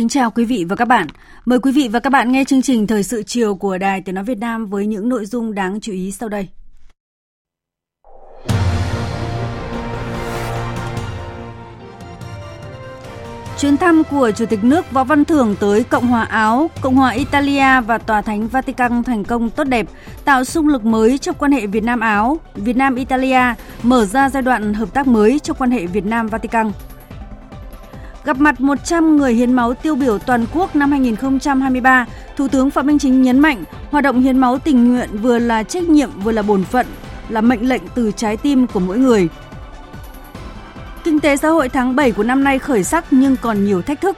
Kính chào quý vị và các bạn. Mời quý vị và các bạn nghe chương trình Thời sự chiều của Đài Tiếng Nói Việt Nam với những nội dung đáng chú ý sau đây. Chuyến thăm của Chủ tịch nước Võ Văn Thưởng tới Cộng hòa Áo, Cộng hòa Italia và Tòa Thánh Vatican thành công tốt đẹp, tạo xung lực mới trong quan hệ Việt Nam-Áo, Việt Nam-Italia, mở ra giai đoạn hợp tác mới trong quan hệ Việt Nam-Vatican. Gặp mặt 100 người hiến máu tiêu biểu toàn quốc năm 2023, Thủ tướng Phạm Minh Chính nhấn mạnh hoạt động hiến máu tình nguyện vừa là trách nhiệm vừa là bổn phận, là mệnh lệnh từ trái tim của mỗi người. Kinh tế xã hội tháng 7 của năm nay khởi sắc nhưng còn nhiều thách thức.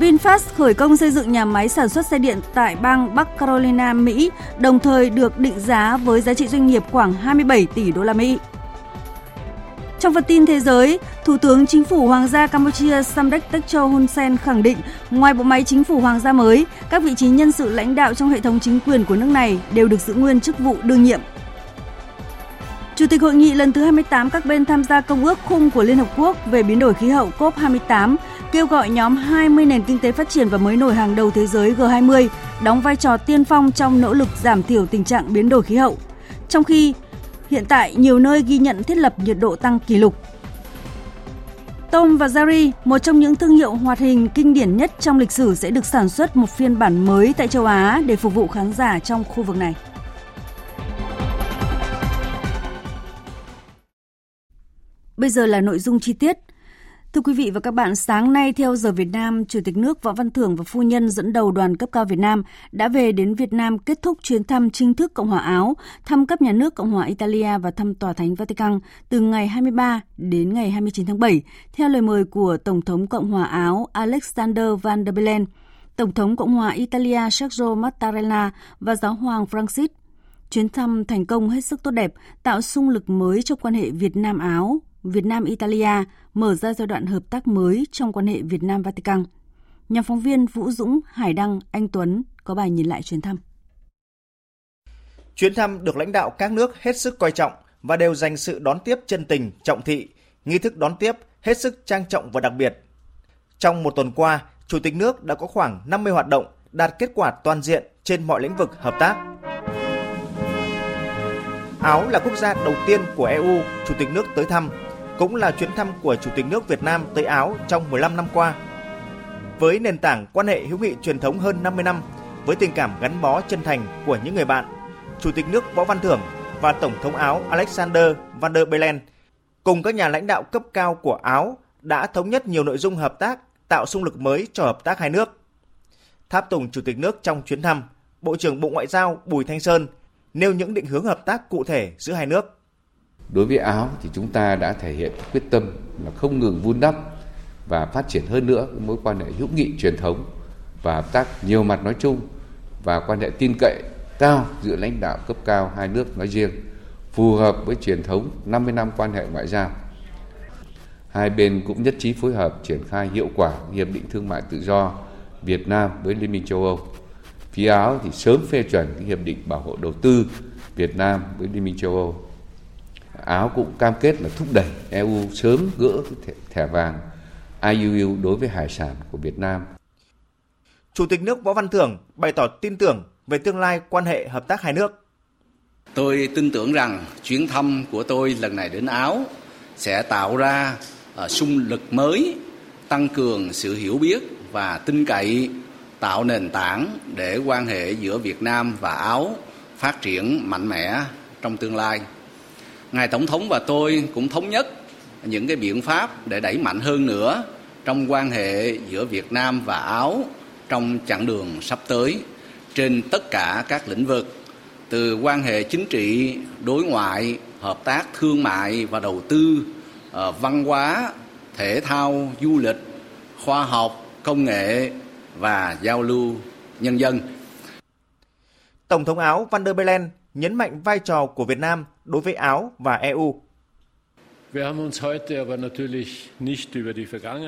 VinFast khởi công xây dựng nhà máy sản xuất xe điện tại bang Bắc Carolina, Mỹ, đồng thời được định giá với giá trị doanh nghiệp khoảng 27 tỷ đô la Mỹ. Trong phần tin thế giới, Thủ tướng Chính phủ Hoàng gia Campuchia Samdech Techo Hun Sen khẳng định ngoài bộ máy chính phủ hoàng gia mới, các vị trí nhân sự lãnh đạo trong hệ thống chính quyền của nước này đều được giữ nguyên chức vụ đương nhiệm. Chủ tịch hội nghị lần thứ 28 các bên tham gia công ước khung của Liên Hợp Quốc về biến đổi khí hậu COP28 kêu gọi nhóm 20 nền kinh tế phát triển và mới nổi hàng đầu thế giới G20 đóng vai trò tiên phong trong nỗ lực giảm thiểu tình trạng biến đổi khí hậu. Trong khi Hiện tại, nhiều nơi ghi nhận thiết lập nhiệt độ tăng kỷ lục. Tom và Jerry, một trong những thương hiệu hoạt hình kinh điển nhất trong lịch sử sẽ được sản xuất một phiên bản mới tại châu Á để phục vụ khán giả trong khu vực này. Bây giờ là nội dung chi tiết. Thưa quý vị và các bạn, sáng nay theo giờ Việt Nam, Chủ tịch nước Võ Văn Thưởng và phu nhân dẫn đầu đoàn cấp cao Việt Nam đã về đến Việt Nam kết thúc chuyến thăm chính thức Cộng hòa Áo, thăm cấp nhà nước Cộng hòa Italia và thăm Tòa Thánh Vatican từ ngày 23 đến ngày 29 tháng 7, theo lời mời của Tổng thống Cộng hòa Áo Alexander Van der Bellen, Tổng thống Cộng hòa Italia Sergio Mattarella và Giáo hoàng Francis. Chuyến thăm thành công hết sức tốt đẹp, tạo sung lực mới cho quan hệ Việt Nam-Áo, Việt Nam-Italia mở ra giai đoạn hợp tác mới trong quan hệ Việt Nam-Vatican. Nhà phóng viên Vũ Dũng, Hải Đăng, Anh Tuấn có bài nhìn lại chuyến thăm. Chuyến thăm được lãnh đạo các nước hết sức coi trọng và đều dành sự đón tiếp chân tình, trọng thị, nghi thức đón tiếp hết sức trang trọng và đặc biệt. Trong một tuần qua, Chủ tịch nước đã có khoảng 50 hoạt động đạt kết quả toàn diện trên mọi lĩnh vực hợp tác. Áo là quốc gia đầu tiên của EU Chủ tịch nước tới thăm cũng là chuyến thăm của Chủ tịch nước Việt Nam tới Áo trong 15 năm qua. Với nền tảng quan hệ hữu nghị truyền thống hơn 50 năm, với tình cảm gắn bó chân thành của những người bạn, Chủ tịch nước Võ Văn Thưởng và Tổng thống Áo Alexander Van der Bellen cùng các nhà lãnh đạo cấp cao của Áo đã thống nhất nhiều nội dung hợp tác tạo xung lực mới cho hợp tác hai nước. Tháp tùng Chủ tịch nước trong chuyến thăm, Bộ trưởng Bộ Ngoại giao Bùi Thanh Sơn nêu những định hướng hợp tác cụ thể giữa hai nước. Đối với Áo thì chúng ta đã thể hiện quyết tâm là không ngừng vun đắp và phát triển hơn nữa mối quan hệ hữu nghị truyền thống và hợp tác nhiều mặt nói chung và quan hệ tin cậy cao giữa lãnh đạo cấp cao hai nước nói riêng, phù hợp với truyền thống 50 năm quan hệ ngoại giao. Hai bên cũng nhất trí phối hợp triển khai hiệu quả hiệp định thương mại tự do Việt Nam với Liên minh châu Âu. Phía Áo thì sớm phê chuẩn hiệp định bảo hộ đầu tư Việt Nam với Liên minh châu Âu Áo cũng cam kết là thúc đẩy EU sớm gỡ thẻ, thẻ vàng IUU đối với hải sản của Việt Nam. Chủ tịch nước Võ Văn Thưởng bày tỏ tin tưởng về tương lai quan hệ hợp tác hai nước. Tôi tin tưởng rằng chuyến thăm của tôi lần này đến Áo sẽ tạo ra uh, xung lực mới, tăng cường sự hiểu biết và tin cậy, tạo nền tảng để quan hệ giữa Việt Nam và Áo phát triển mạnh mẽ trong tương lai. Ngài Tổng thống và tôi cũng thống nhất những cái biện pháp để đẩy mạnh hơn nữa trong quan hệ giữa Việt Nam và Áo trong chặng đường sắp tới trên tất cả các lĩnh vực từ quan hệ chính trị, đối ngoại, hợp tác thương mại và đầu tư, ờ, văn hóa, thể thao, du lịch, khoa học, công nghệ và giao lưu nhân dân. Tổng thống Áo Van der Bellen nhấn mạnh vai trò của Việt Nam đối với Áo và EU.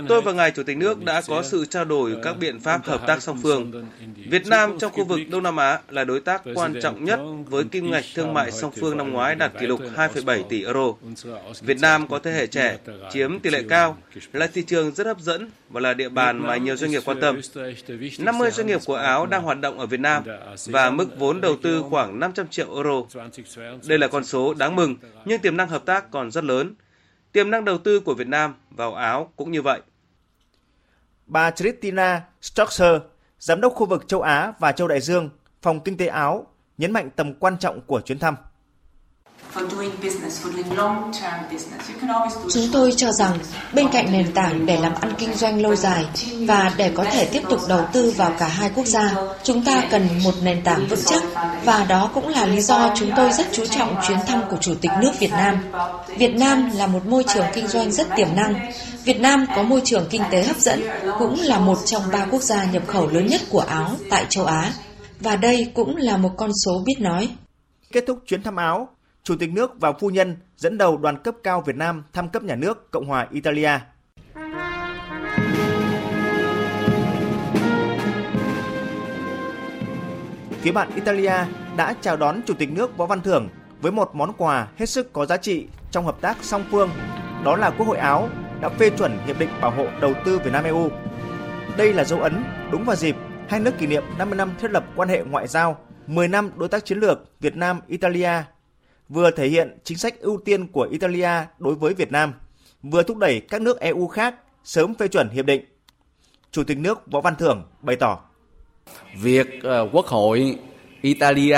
Tôi và ngài Chủ tịch nước đã có sự trao đổi các biện pháp hợp tác song phương. Việt Nam trong khu vực Đông Nam Á là đối tác quan trọng nhất với kim ngạch thương mại song phương năm ngoái đạt kỷ lục 2,7 tỷ euro. Việt Nam có thế hệ trẻ, chiếm tỷ lệ cao, là thị trường rất hấp dẫn và là địa bàn mà nhiều doanh nghiệp quan tâm. 50 doanh nghiệp của Áo đang hoạt động ở Việt Nam và mức vốn đầu tư khoảng 500 triệu euro. Đây là con số đáng mừng, nhưng tiềm năng hợp tác còn rất lớn. Tiềm năng đầu tư của Việt Nam vào Áo cũng như vậy. Bà Christina Stoxer, Giám đốc khu vực châu Á và châu Đại Dương, Phòng Kinh tế Áo, nhấn mạnh tầm quan trọng của chuyến thăm. Chúng tôi cho rằng bên cạnh nền tảng để làm ăn kinh doanh lâu dài và để có thể tiếp tục đầu tư vào cả hai quốc gia, chúng ta cần một nền tảng vững chắc và đó cũng là lý do chúng tôi rất chú trọng chuyến thăm của Chủ tịch nước Việt Nam. Việt Nam là một môi trường kinh doanh rất tiềm năng. Việt Nam có môi trường kinh tế hấp dẫn, cũng là một trong ba quốc gia nhập khẩu lớn nhất của Áo tại châu Á. Và đây cũng là một con số biết nói. Kết thúc chuyến thăm Áo, Chủ tịch nước và phu nhân dẫn đầu đoàn cấp cao Việt Nam thăm cấp nhà nước Cộng hòa Italia. Phía bạn Italia đã chào đón Chủ tịch nước Võ Văn Thưởng với một món quà hết sức có giá trị trong hợp tác song phương, đó là Quốc hội Áo đã phê chuẩn Hiệp định Bảo hộ Đầu tư Việt Nam EU. Đây là dấu ấn đúng vào dịp hai nước kỷ niệm 50 năm thiết lập quan hệ ngoại giao, 10 năm đối tác chiến lược Việt Nam Italia vừa thể hiện chính sách ưu tiên của Italia đối với Việt Nam, vừa thúc đẩy các nước EU khác sớm phê chuẩn hiệp định. Chủ tịch nước Võ Văn Thưởng bày tỏ: Việc ờ, Quốc hội Italia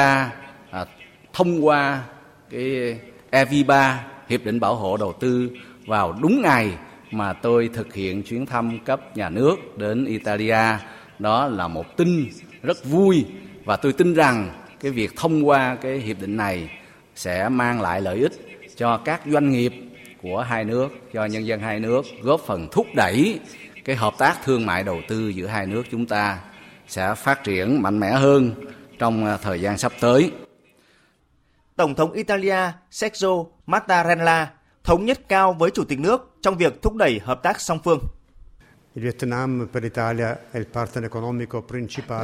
à, thông qua cái EV3 hiệp định bảo hộ đầu tư vào đúng ngày mà tôi thực hiện chuyến thăm cấp nhà nước đến Italia đó là một tin rất vui và tôi tin rằng cái việc thông qua cái hiệp định này sẽ mang lại lợi ích cho các doanh nghiệp của hai nước, cho nhân dân hai nước, góp phần thúc đẩy cái hợp tác thương mại đầu tư giữa hai nước chúng ta sẽ phát triển mạnh mẽ hơn trong à, thời gian sắp tới. Tổng thống Italia Sergio Mattarella thống nhất cao với Chủ tịch nước trong việc thúc đẩy hợp tác song phương.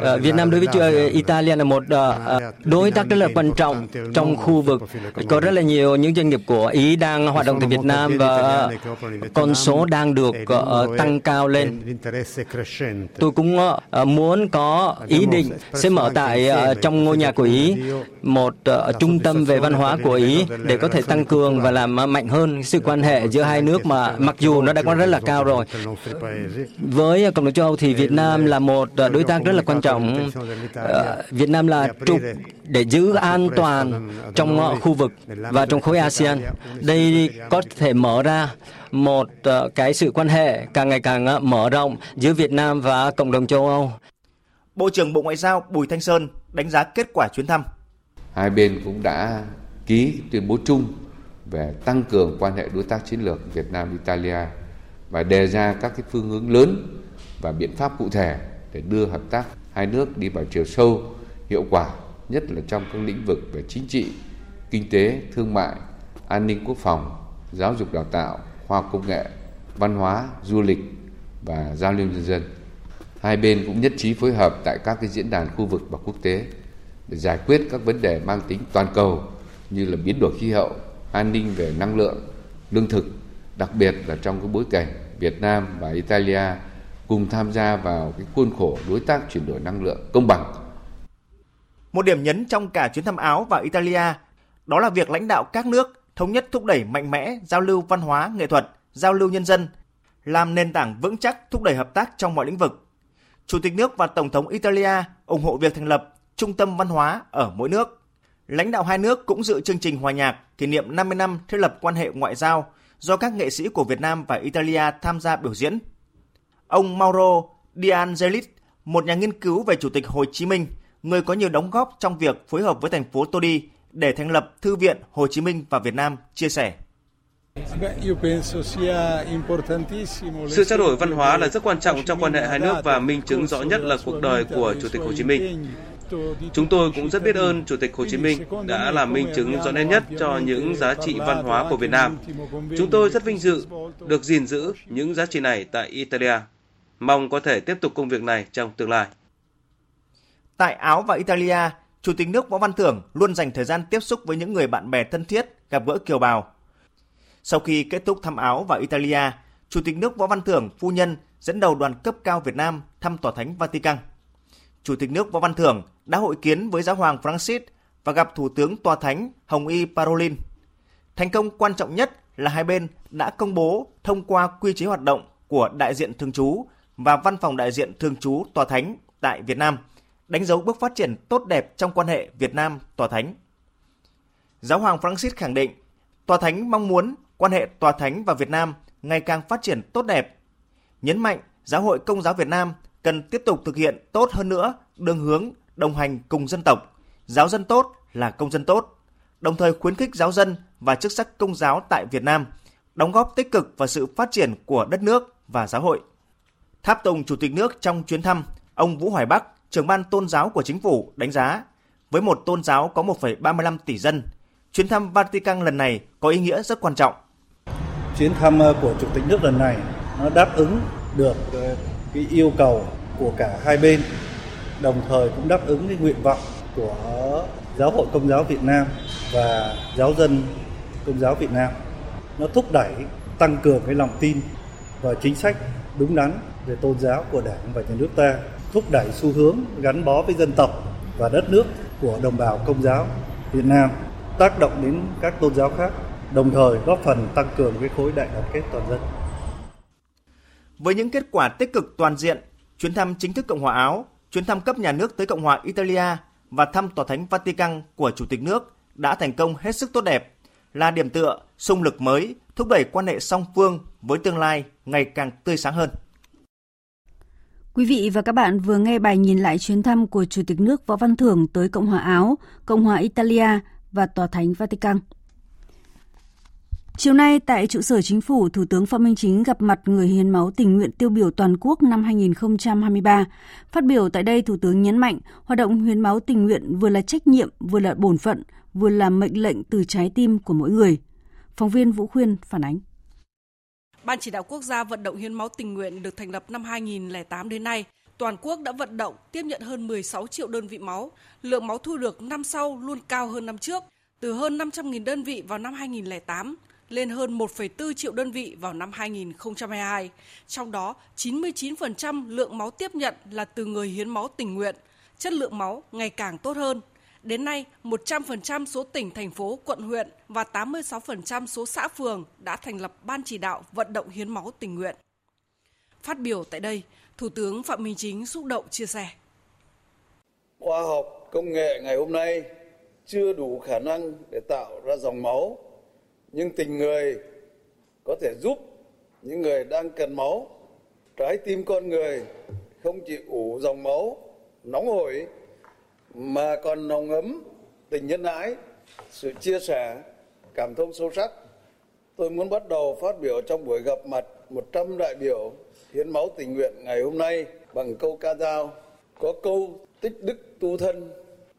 Ờ, Việt Nam đối với Italia là một ờ, đối tác rất là quan trọng trong khu vực. Có rất là nhiều những doanh nghiệp của Ý đang hoạt động tại Việt Nam và con số đang được tăng cao lên. Tôi cũng muốn có ý định sẽ mở tại trong ngôi nhà của Ý một trung tâm về văn hóa của Ý để có thể tăng cường và làm mạnh hơn sự quan hệ giữa hai nước mà mặc dù nó đã có rất là cao rồi. Với Cộng đồng châu Âu thì Việt Nam là một đối tác rất là quan trọng. Ờ, Việt Nam là trục để giữ an toàn trong khu vực và trong khối ASEAN. Đây có thể mở ra một ờ, cái sự quan hệ càng ngày càng ờ, mở rộng giữa Việt Nam và cộng đồng châu Âu. Bộ trưởng Bộ Ngoại giao Bùi Thanh Sơn đánh giá kết quả chuyến thăm. Hai bên cũng đã ký tuyên bố chung về tăng cường quan hệ đối tác chiến lược Việt Nam Italia và đề ra các cái phương hướng lớn và biện pháp cụ thể để đưa hợp tác hai nước đi vào chiều sâu, hiệu quả, nhất là trong các lĩnh vực về chính trị, kinh tế, thương mại, an ninh quốc phòng, giáo dục đào tạo, khoa học công nghệ, văn hóa, du lịch và giao lưu nhân dân. Hai bên cũng nhất trí phối hợp tại các cái diễn đàn khu vực và quốc tế để giải quyết các vấn đề mang tính toàn cầu như là biến đổi khí hậu, an ninh về năng lượng, lương thực, đặc biệt là trong cái bối cảnh Việt Nam và Italia cùng tham gia vào cái khuôn khổ đối tác chuyển đổi năng lượng công bằng. Một điểm nhấn trong cả chuyến thăm Áo và Italia đó là việc lãnh đạo các nước thống nhất thúc đẩy mạnh mẽ giao lưu văn hóa, nghệ thuật, giao lưu nhân dân, làm nền tảng vững chắc thúc đẩy hợp tác trong mọi lĩnh vực. Chủ tịch nước và Tổng thống Italia ủng hộ việc thành lập trung tâm văn hóa ở mỗi nước. Lãnh đạo hai nước cũng dự chương trình hòa nhạc kỷ niệm 50 năm thiết lập quan hệ ngoại giao do các nghệ sĩ của Việt Nam và Italia tham gia biểu diễn. Ông Mauro Diangelis, một nhà nghiên cứu về Chủ tịch Hồ Chí Minh, người có nhiều đóng góp trong việc phối hợp với thành phố Todi để thành lập Thư viện Hồ Chí Minh và Việt Nam, chia sẻ. Sự trao đổi văn hóa là rất quan trọng trong quan hệ hai nước và minh chứng rõ nhất là cuộc đời của Chủ tịch Hồ Chí Minh. Chúng tôi cũng rất biết ơn Chủ tịch Hồ Chí Minh đã làm minh chứng rõ nét nhất cho những giá trị văn hóa của Việt Nam. Chúng tôi rất vinh dự được gìn giữ những giá trị này tại Italia. Mong có thể tiếp tục công việc này trong tương lai. Tại Áo và Italia, Chủ tịch nước Võ Văn Thưởng luôn dành thời gian tiếp xúc với những người bạn bè thân thiết, gặp gỡ kiều bào. Sau khi kết thúc thăm Áo và Italia, Chủ tịch nước Võ Văn Thưởng phu nhân dẫn đầu đoàn cấp cao Việt Nam thăm tòa thánh Vatican. Chủ tịch nước Võ Văn Thưởng đã hội kiến với giáo hoàng Francis và gặp Thủ tướng Tòa Thánh Hồng Y Parolin. Thành công quan trọng nhất là hai bên đã công bố thông qua quy chế hoạt động của đại diện thường trú và văn phòng đại diện thường trú Tòa Thánh tại Việt Nam, đánh dấu bước phát triển tốt đẹp trong quan hệ Việt Nam Tòa Thánh. Giáo hoàng Francis khẳng định, Tòa Thánh mong muốn quan hệ Tòa Thánh và Việt Nam ngày càng phát triển tốt đẹp. Nhấn mạnh Giáo hội Công giáo Việt Nam cần tiếp tục thực hiện tốt hơn nữa đường hướng đồng hành cùng dân tộc, giáo dân tốt là công dân tốt, đồng thời khuyến khích giáo dân và chức sắc công giáo tại Việt Nam đóng góp tích cực vào sự phát triển của đất nước và giáo hội. Tháp tùng Chủ tịch nước trong chuyến thăm, ông Vũ Hoài Bắc, trưởng ban tôn giáo của chính phủ đánh giá, với một tôn giáo có 1,35 tỷ dân, chuyến thăm Vatican lần này có ý nghĩa rất quan trọng. Chuyến thăm ờ, của Chủ tịch nước lần này nó đáp ứng được ờ, cái yêu cầu của cả hai bên, đồng thời cũng đáp ứng cái nguyện vọng của Giáo hội Công giáo Việt Nam và giáo dân Công giáo Việt Nam. Nó thúc đẩy tăng cường cái lòng tin và chính sách đúng đắn về tôn giáo của Đảng và nhà nước ta, thúc đẩy xu hướng gắn bó với dân tộc và đất nước của đồng bào Công giáo Việt Nam, tác động đến các tôn giáo khác, đồng thời góp phần tăng cường cái khối đại đoàn kết toàn dân. Với những kết quả tích cực toàn diện, chuyến thăm chính thức Cộng hòa Áo, chuyến thăm cấp nhà nước tới Cộng hòa Italia và thăm Tòa Thánh Vatican của Chủ tịch nước đã thành công hết sức tốt đẹp, là điểm tựa, sung lực mới, thúc đẩy quan hệ song phương với tương lai ngày càng tươi sáng hơn. Quý vị và các bạn vừa nghe bài nhìn lại chuyến thăm của Chủ tịch nước Võ Văn Thưởng tới Cộng hòa Áo, Cộng hòa Italia và Tòa Thánh Vatican. Chiều nay tại trụ sở chính phủ, Thủ tướng Phạm Minh Chính gặp mặt người hiến máu tình nguyện tiêu biểu toàn quốc năm 2023. Phát biểu tại đây, Thủ tướng nhấn mạnh hoạt động hiến máu tình nguyện vừa là trách nhiệm, vừa là bổn phận, vừa là mệnh lệnh từ trái tim của mỗi người. Phóng viên Vũ Khuyên phản ánh. Ban chỉ đạo quốc gia vận động hiến máu tình nguyện được thành lập năm 2008 đến nay, toàn quốc đã vận động tiếp nhận hơn 16 triệu đơn vị máu. Lượng máu thu được năm sau luôn cao hơn năm trước, từ hơn 500.000 đơn vị vào năm 2008 lên hơn 1,4 triệu đơn vị vào năm 2022. Trong đó, 99% lượng máu tiếp nhận là từ người hiến máu tình nguyện. Chất lượng máu ngày càng tốt hơn. Đến nay, 100% số tỉnh, thành phố, quận, huyện và 86% số xã phường đã thành lập ban chỉ đạo vận động hiến máu tình nguyện. Phát biểu tại đây, Thủ tướng Phạm Minh Chính xúc động chia sẻ. Khoa học, công nghệ ngày hôm nay chưa đủ khả năng để tạo ra dòng máu nhưng tình người có thể giúp những người đang cần máu. Trái tim con người không chỉ ủ dòng máu nóng hổi mà còn nồng ấm tình nhân ái, sự chia sẻ, cảm thông sâu sắc. Tôi muốn bắt đầu phát biểu trong buổi gặp mặt 100 đại biểu hiến máu tình nguyện ngày hôm nay bằng câu ca dao. Có câu tích đức tu thân,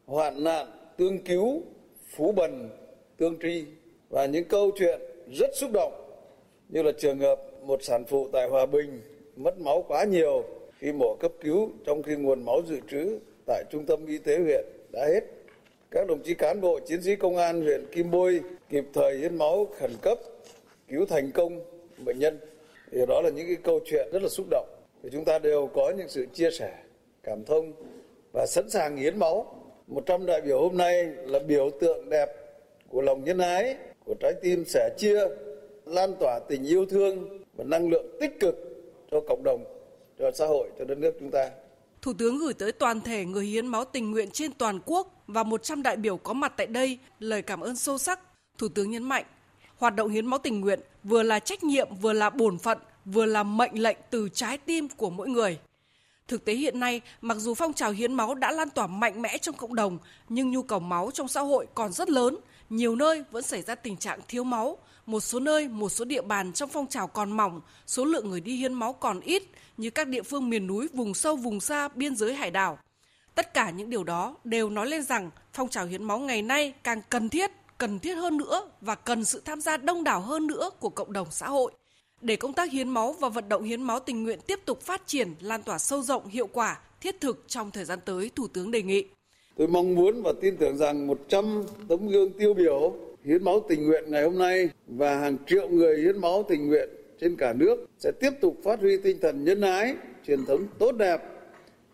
hoạn nạn tương cứu, phú bần tương tri và những câu chuyện rất xúc động như là trường hợp một sản phụ tại Hòa Bình mất máu quá nhiều khi mổ cấp cứu trong khi nguồn máu dự trữ tại trung tâm y tế huyện đã hết. Các đồng chí cán bộ chiến sĩ công an huyện Kim Bôi kịp thời hiến máu khẩn cấp cứu thành công bệnh nhân. Thì đó là những cái câu chuyện rất là xúc động. Thì chúng ta đều có những sự chia sẻ, cảm thông và sẵn sàng hiến máu. 100 đại biểu hôm nay là biểu tượng đẹp của lòng nhân ái, của trái tim sẻ chia, lan tỏa tình yêu thương và năng lượng tích cực cho cộng đồng, cho xã hội, cho đất nước chúng ta. Thủ tướng gửi tới toàn thể người hiến máu tình nguyện trên toàn quốc và 100 đại biểu có mặt tại đây lời cảm ơn sâu sắc. Thủ tướng nhấn mạnh, Hoạt động hiến máu tình nguyện vừa là trách nhiệm, vừa là bổn phận, vừa là mệnh lệnh từ trái tim của mỗi người. Thực tế hiện nay, mặc dù phong trào hiến máu đã lan tỏa mạnh mẽ trong cộng đồng, nhưng nhu cầu máu trong xã hội còn rất lớn. Nhiều nơi vẫn xảy ra tình trạng thiếu máu. Một số nơi, một số địa bàn trong phong trào còn mỏng, số lượng người đi hiến máu còn ít, như các địa phương miền núi, vùng sâu, vùng xa, biên giới hải đảo. Tất cả những điều đó đều nói lên rằng phong trào hiến máu ngày nay càng cần thiết, cần thiết hơn nữa và cần sự tham gia đông đảo hơn nữa của cộng đồng xã hội. Để công tác hiến máu và vận động hiến máu tình nguyện tiếp tục phát triển, lan tỏa sâu rộng, hiệu quả, thiết thực trong thời gian tới, Thủ tướng đề nghị. Tôi mong muốn và tin tưởng rằng 100 tấm gương tiêu biểu hiến máu tình nguyện ngày hôm nay và hàng triệu người hiến máu tình nguyện trên cả nước sẽ tiếp tục phát huy tinh thần nhân ái, truyền thống tốt đẹp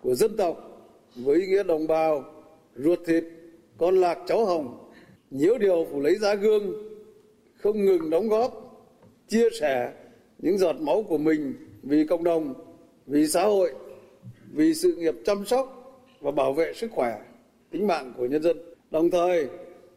của dân tộc với ý nghĩa đồng bào, ruột thịt, con lạc cháu hồng, nhiễu điều phủ lấy giá gương, không ngừng đóng góp, chia sẻ những giọt máu của mình vì cộng đồng, vì xã hội, vì sự nghiệp chăm sóc và bảo vệ sức khỏe, tính mạng của nhân dân. Đồng thời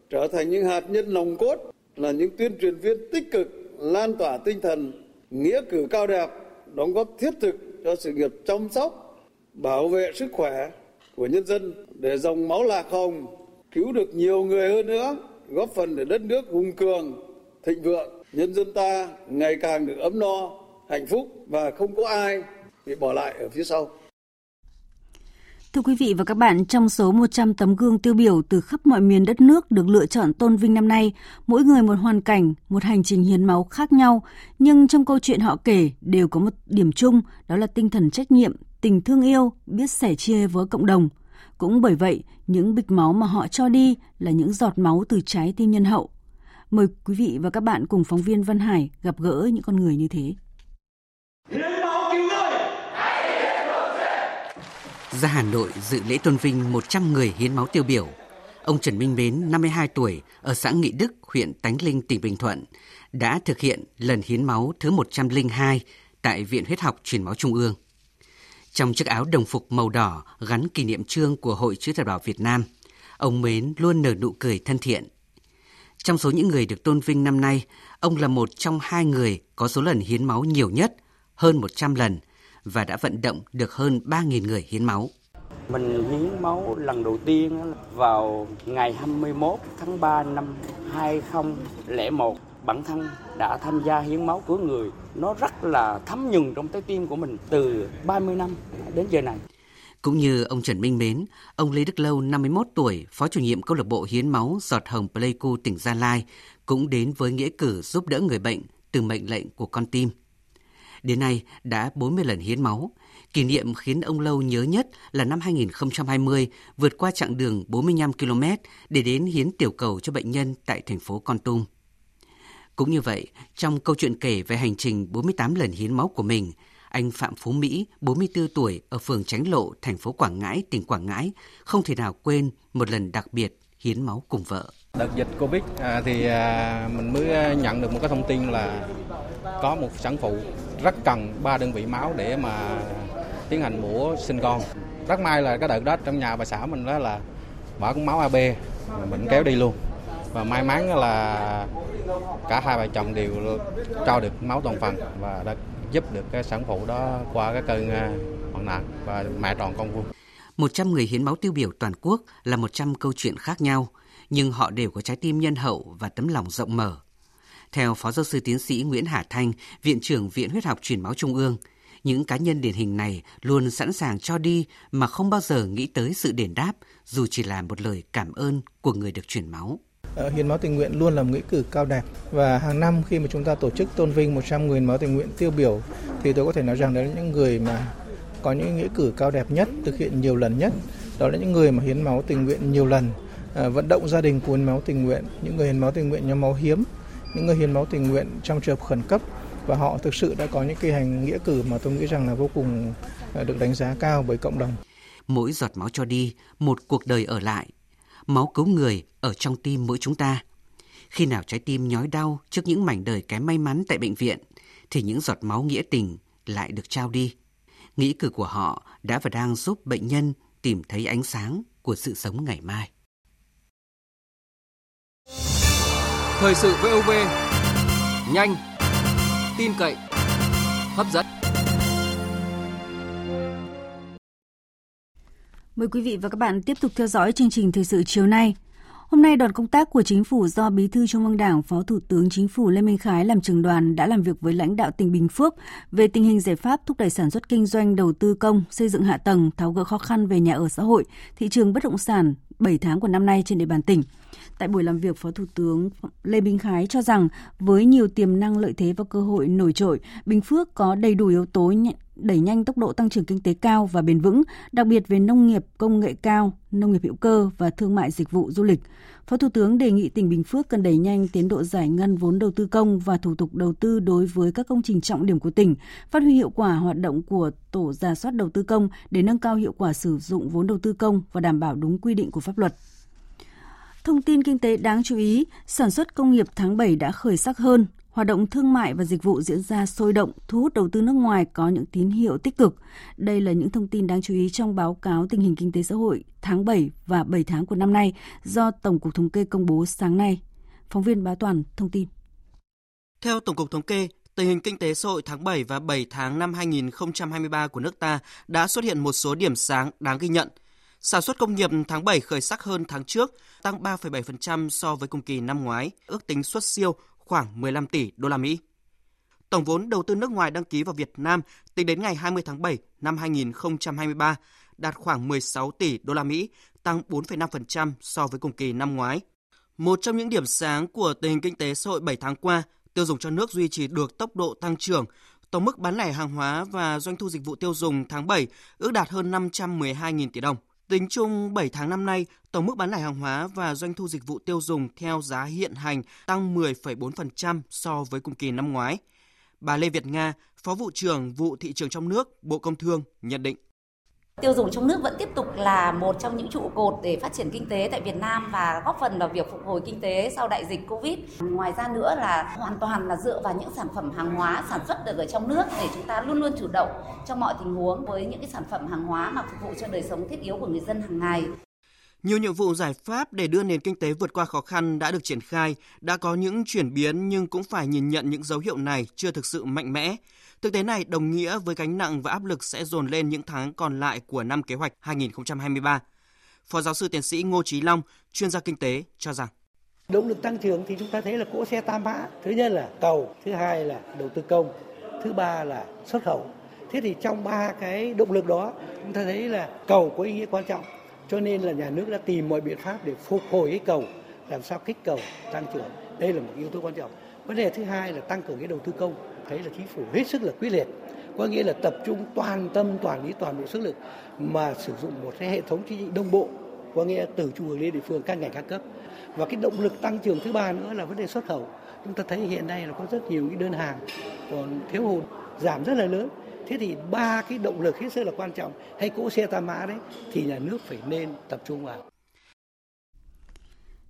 trở thành những hạt nhân nòng cốt là những tuyên truyền viên tích cực lan tỏa tinh thần nghĩa cử cao đẹp, đóng góp thiết thực cho sự nghiệp chăm sóc, bảo vệ sức khỏe của nhân dân để dòng máu lạc hồng cứu được nhiều người hơn nữa, góp phần để đất nước hùng cường, thịnh vượng nhân dân ta ngày càng được ấm no, hạnh phúc và không có ai bị bỏ lại ở phía sau. Thưa quý vị và các bạn, trong số 100 tấm gương tiêu biểu từ khắp mọi miền đất nước được lựa chọn tôn vinh năm nay, mỗi người một hoàn cảnh, một hành trình hiến máu khác nhau, nhưng trong câu chuyện họ kể đều có một điểm chung, đó là tinh thần trách nhiệm, tình thương yêu, biết sẻ chia với cộng đồng. Cũng bởi vậy, những bịch máu mà họ cho đi là những giọt máu từ trái tim nhân hậu, Mời quý vị và các bạn cùng phóng viên Văn Hải gặp gỡ những con người như thế. Ra Hà Nội dự lễ tôn vinh 100 người hiến máu tiêu biểu. Ông Trần Minh Mến, 52 tuổi, ở xã Nghị Đức, huyện Tánh Linh, tỉnh Bình Thuận, đã thực hiện lần hiến máu thứ 102 tại Viện Huyết học Truyền máu Trung ương. Trong chiếc áo đồng phục màu đỏ gắn kỷ niệm trương của Hội Chữ thập đỏ Việt Nam, ông Mến luôn nở nụ cười thân thiện, trong số những người được tôn vinh năm nay, ông là một trong hai người có số lần hiến máu nhiều nhất, hơn 100 lần, và đã vận động được hơn 3.000 người hiến máu. Mình hiến máu lần đầu tiên vào ngày 21 tháng 3 năm 2001. Bản thân đã tham gia hiến máu cứu người. Nó rất là thấm nhuần trong trái tim của mình từ 30 năm đến giờ này. Cũng như ông Trần Minh Mến, ông Lê Đức Lâu, 51 tuổi, phó chủ nhiệm câu lạc bộ hiến máu giọt hồng Pleiku tỉnh Gia Lai, cũng đến với nghĩa cử giúp đỡ người bệnh từ mệnh lệnh của con tim. Đến nay đã 40 lần hiến máu. Kỷ niệm khiến ông Lâu nhớ nhất là năm 2020 vượt qua chặng đường 45 km để đến hiến tiểu cầu cho bệnh nhân tại thành phố Con Tum. Cũng như vậy, trong câu chuyện kể về hành trình 48 lần hiến máu của mình, anh Phạm Phú Mỹ, 44 tuổi, ở phường Tránh Lộ, thành phố Quảng Ngãi, tỉnh Quảng Ngãi, không thể nào quên một lần đặc biệt hiến máu cùng vợ. Đợt dịch Covid à, thì à, mình mới nhận được một cái thông tin là có một sản phụ rất cần ba đơn vị máu để mà tiến hành mổ sinh con. Rất may là cái đợt đó trong nhà bà xã mình đó là bỏ cũng máu AB, mình kéo đi luôn. Và may mắn là cả hai vợ chồng đều cho được máu toàn phần và đã giúp được cái sản phụ đó qua cái cơn à, hoạn nạn và mẹ tròn con vuông. 100 người hiến máu tiêu biểu toàn quốc là 100 câu chuyện khác nhau, nhưng họ đều có trái tim nhân hậu và tấm lòng rộng mở. Theo Phó Giáo sư Tiến sĩ Nguyễn Hà Thanh, Viện trưởng Viện Huyết học Truyền máu Trung ương, những cá nhân điển hình này luôn sẵn sàng cho đi mà không bao giờ nghĩ tới sự đền đáp, dù chỉ là một lời cảm ơn của người được truyền máu. Ờ, hiến máu tình nguyện luôn là một nghĩa cử cao đẹp và hàng năm khi mà chúng ta tổ chức tôn vinh 100 người máu tình nguyện tiêu biểu thì tôi có thể nói rằng đấy là những người mà có những nghĩa cử cao đẹp nhất, thực hiện nhiều lần nhất. Đó là những người mà hiến máu tình nguyện nhiều lần, ờ, vận động gia đình của hiến máu tình nguyện, những người hiến máu tình nguyện nhóm máu hiếm, những người hiến máu tình nguyện trong trường hợp khẩn cấp và họ thực sự đã có những cái hành nghĩa cử mà tôi nghĩ rằng là vô cùng à, được đánh giá cao bởi cộng đồng. Mỗi giọt máu cho đi, một cuộc đời ở lại máu cứu người ở trong tim mỗi chúng ta. Khi nào trái tim nhói đau trước những mảnh đời kém may mắn tại bệnh viện, thì những giọt máu nghĩa tình lại được trao đi. Nghĩ cử của họ đã và đang giúp bệnh nhân tìm thấy ánh sáng của sự sống ngày mai. Thời sự VOV nhanh, tin cậy, hấp dẫn. Mời quý vị và các bạn tiếp tục theo dõi chương trình thời sự chiều nay. Hôm nay đoàn công tác của chính phủ do Bí thư Trung ương Đảng, Phó Thủ tướng Chính phủ Lê Minh Khái làm trưởng đoàn đã làm việc với lãnh đạo tỉnh Bình Phước về tình hình giải pháp thúc đẩy sản xuất kinh doanh, đầu tư công, xây dựng hạ tầng, tháo gỡ khó khăn về nhà ở xã hội, thị trường bất động sản 7 tháng của năm nay trên địa bàn tỉnh. Tại buổi làm việc, Phó Thủ tướng Lê Minh Khái cho rằng với nhiều tiềm năng lợi thế và cơ hội nổi trội, Bình Phước có đầy đủ yếu tố đẩy nhanh tốc độ tăng trưởng kinh tế cao và bền vững, đặc biệt về nông nghiệp công nghệ cao, nông nghiệp hữu cơ và thương mại dịch vụ du lịch. Phó Thủ tướng đề nghị tỉnh Bình Phước cần đẩy nhanh tiến độ giải ngân vốn đầu tư công và thủ tục đầu tư đối với các công trình trọng điểm của tỉnh, phát huy hiệu quả hoạt động của tổ giả soát đầu tư công để nâng cao hiệu quả sử dụng vốn đầu tư công và đảm bảo đúng quy định của pháp luật. Thông tin kinh tế đáng chú ý, sản xuất công nghiệp tháng 7 đã khởi sắc hơn, hoạt động thương mại và dịch vụ diễn ra sôi động, thu hút đầu tư nước ngoài có những tín hiệu tích cực. Đây là những thông tin đáng chú ý trong báo cáo tình hình kinh tế xã hội tháng 7 và 7 tháng của năm nay do Tổng cục Thống kê công bố sáng nay. Phóng viên Bá Toàn thông tin. Theo Tổng cục Thống kê, tình hình kinh tế xã hội tháng 7 và 7 tháng năm 2023 của nước ta đã xuất hiện một số điểm sáng đáng ghi nhận – Sản xuất công nghiệp tháng 7 khởi sắc hơn tháng trước, tăng 3,7% so với cùng kỳ năm ngoái, ước tính xuất siêu khoảng 15 tỷ đô la Mỹ. Tổng vốn đầu tư nước ngoài đăng ký vào Việt Nam tính đến ngày 20 tháng 7 năm 2023 đạt khoảng 16 tỷ đô la Mỹ, tăng 4,5% so với cùng kỳ năm ngoái. Một trong những điểm sáng của tình hình kinh tế xã hội 7 tháng qua, tiêu dùng trong nước duy trì được tốc độ tăng trưởng. Tổng mức bán lẻ hàng hóa và doanh thu dịch vụ tiêu dùng tháng 7 ước đạt hơn 512.000 tỷ đồng. Tính chung 7 tháng năm nay, tổng mức bán lẻ hàng hóa và doanh thu dịch vụ tiêu dùng theo giá hiện hành tăng 10,4% so với cùng kỳ năm ngoái. Bà Lê Việt Nga, Phó vụ trưởng vụ thị trường trong nước, Bộ Công Thương nhận định. Tiêu dùng trong nước vẫn tiếp tục là một trong những trụ cột để phát triển kinh tế tại Việt Nam và góp phần vào việc phục hồi kinh tế sau đại dịch Covid. Ngoài ra nữa là hoàn toàn là dựa vào những sản phẩm hàng hóa sản xuất được ở trong nước để chúng ta luôn luôn chủ động trong mọi tình huống với những cái sản phẩm hàng hóa mà phục vụ cho đời sống thiết yếu của người dân hàng ngày. Nhiều nhiệm vụ giải pháp để đưa nền kinh tế vượt qua khó khăn đã được triển khai, đã có những chuyển biến nhưng cũng phải nhìn nhận những dấu hiệu này chưa thực sự mạnh mẽ. Thực tế này đồng nghĩa với gánh nặng và áp lực sẽ dồn lên những tháng còn lại của năm kế hoạch 2023. Phó giáo sư tiến sĩ Ngô Chí Long, chuyên gia kinh tế cho rằng Động lực tăng trưởng thì chúng ta thấy là cỗ xe tam mã. Thứ nhất là cầu, thứ hai là đầu tư công, thứ ba là xuất khẩu. Thế thì trong ba cái động lực đó, chúng ta thấy là cầu có ý nghĩa quan trọng. Cho nên là nhà nước đã tìm mọi biện pháp để phục hồi cái cầu, làm sao kích cầu tăng trưởng. Đây là một yếu tố quan trọng. Vấn đề thứ hai là tăng cường cái đầu tư công thấy là chính phủ hết sức là quyết liệt. Có nghĩa là tập trung toàn tâm, toàn ý, toàn bộ sức lực mà sử dụng một cái hệ thống chính trị đồng bộ, có nghĩa từ trung ương đến địa phương, các ngành, các cấp. Và cái động lực tăng trưởng thứ ba nữa là vấn đề xuất khẩu. Chúng ta thấy hiện nay là có rất nhiều cái đơn hàng còn thiếu hụt, giảm rất là lớn. Thế thì ba cái động lực hết sức là quan trọng. Hay cỗ xe tam mã đấy, thì nhà nước phải nên tập trung vào.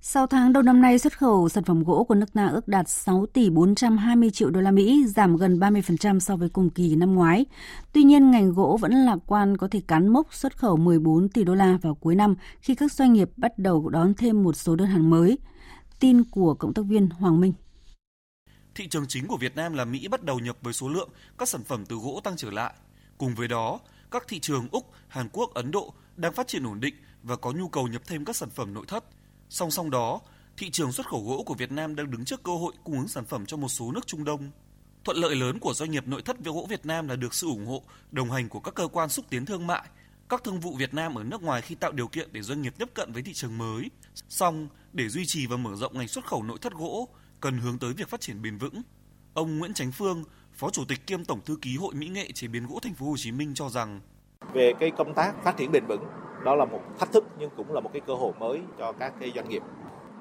6 tháng đầu năm nay, xuất khẩu sản phẩm gỗ của nước ta ước đạt 6 tỷ 420 triệu đô la Mỹ, giảm gần 30% so với cùng kỳ năm ngoái. Tuy nhiên, ngành gỗ vẫn lạc quan có thể cán mốc xuất khẩu 14 tỷ đô la vào cuối năm khi các doanh nghiệp bắt đầu đón thêm một số đơn hàng mới. Tin của cộng tác viên Hoàng Minh. Thị trường chính của Việt Nam là Mỹ bắt đầu nhập với số lượng các sản phẩm từ gỗ tăng trở lại. Cùng với đó, các thị trường Úc, Hàn Quốc, Ấn Độ đang phát triển ổn định và có nhu cầu nhập thêm các sản phẩm nội thất – Song song đó, thị trường xuất khẩu gỗ của Việt Nam đang đứng trước cơ hội cung ứng sản phẩm cho một số nước Trung Đông. Thuận lợi lớn của doanh nghiệp nội thất gỗ Việt Nam là được sự ủng hộ, đồng hành của các cơ quan xúc tiến thương mại, các thương vụ Việt Nam ở nước ngoài khi tạo điều kiện để doanh nghiệp tiếp cận với thị trường mới. Song, để duy trì và mở rộng ngành xuất khẩu nội thất gỗ, cần hướng tới việc phát triển bền vững. Ông Nguyễn Chánh Phương, Phó Chủ tịch kiêm Tổng thư ký Hội Mỹ nghệ chế biến gỗ Thành phố Hồ Chí Minh cho rằng về cái công tác phát triển bền vững. Đó là một thách thức nhưng cũng là một cái cơ hội mới cho các cái doanh nghiệp.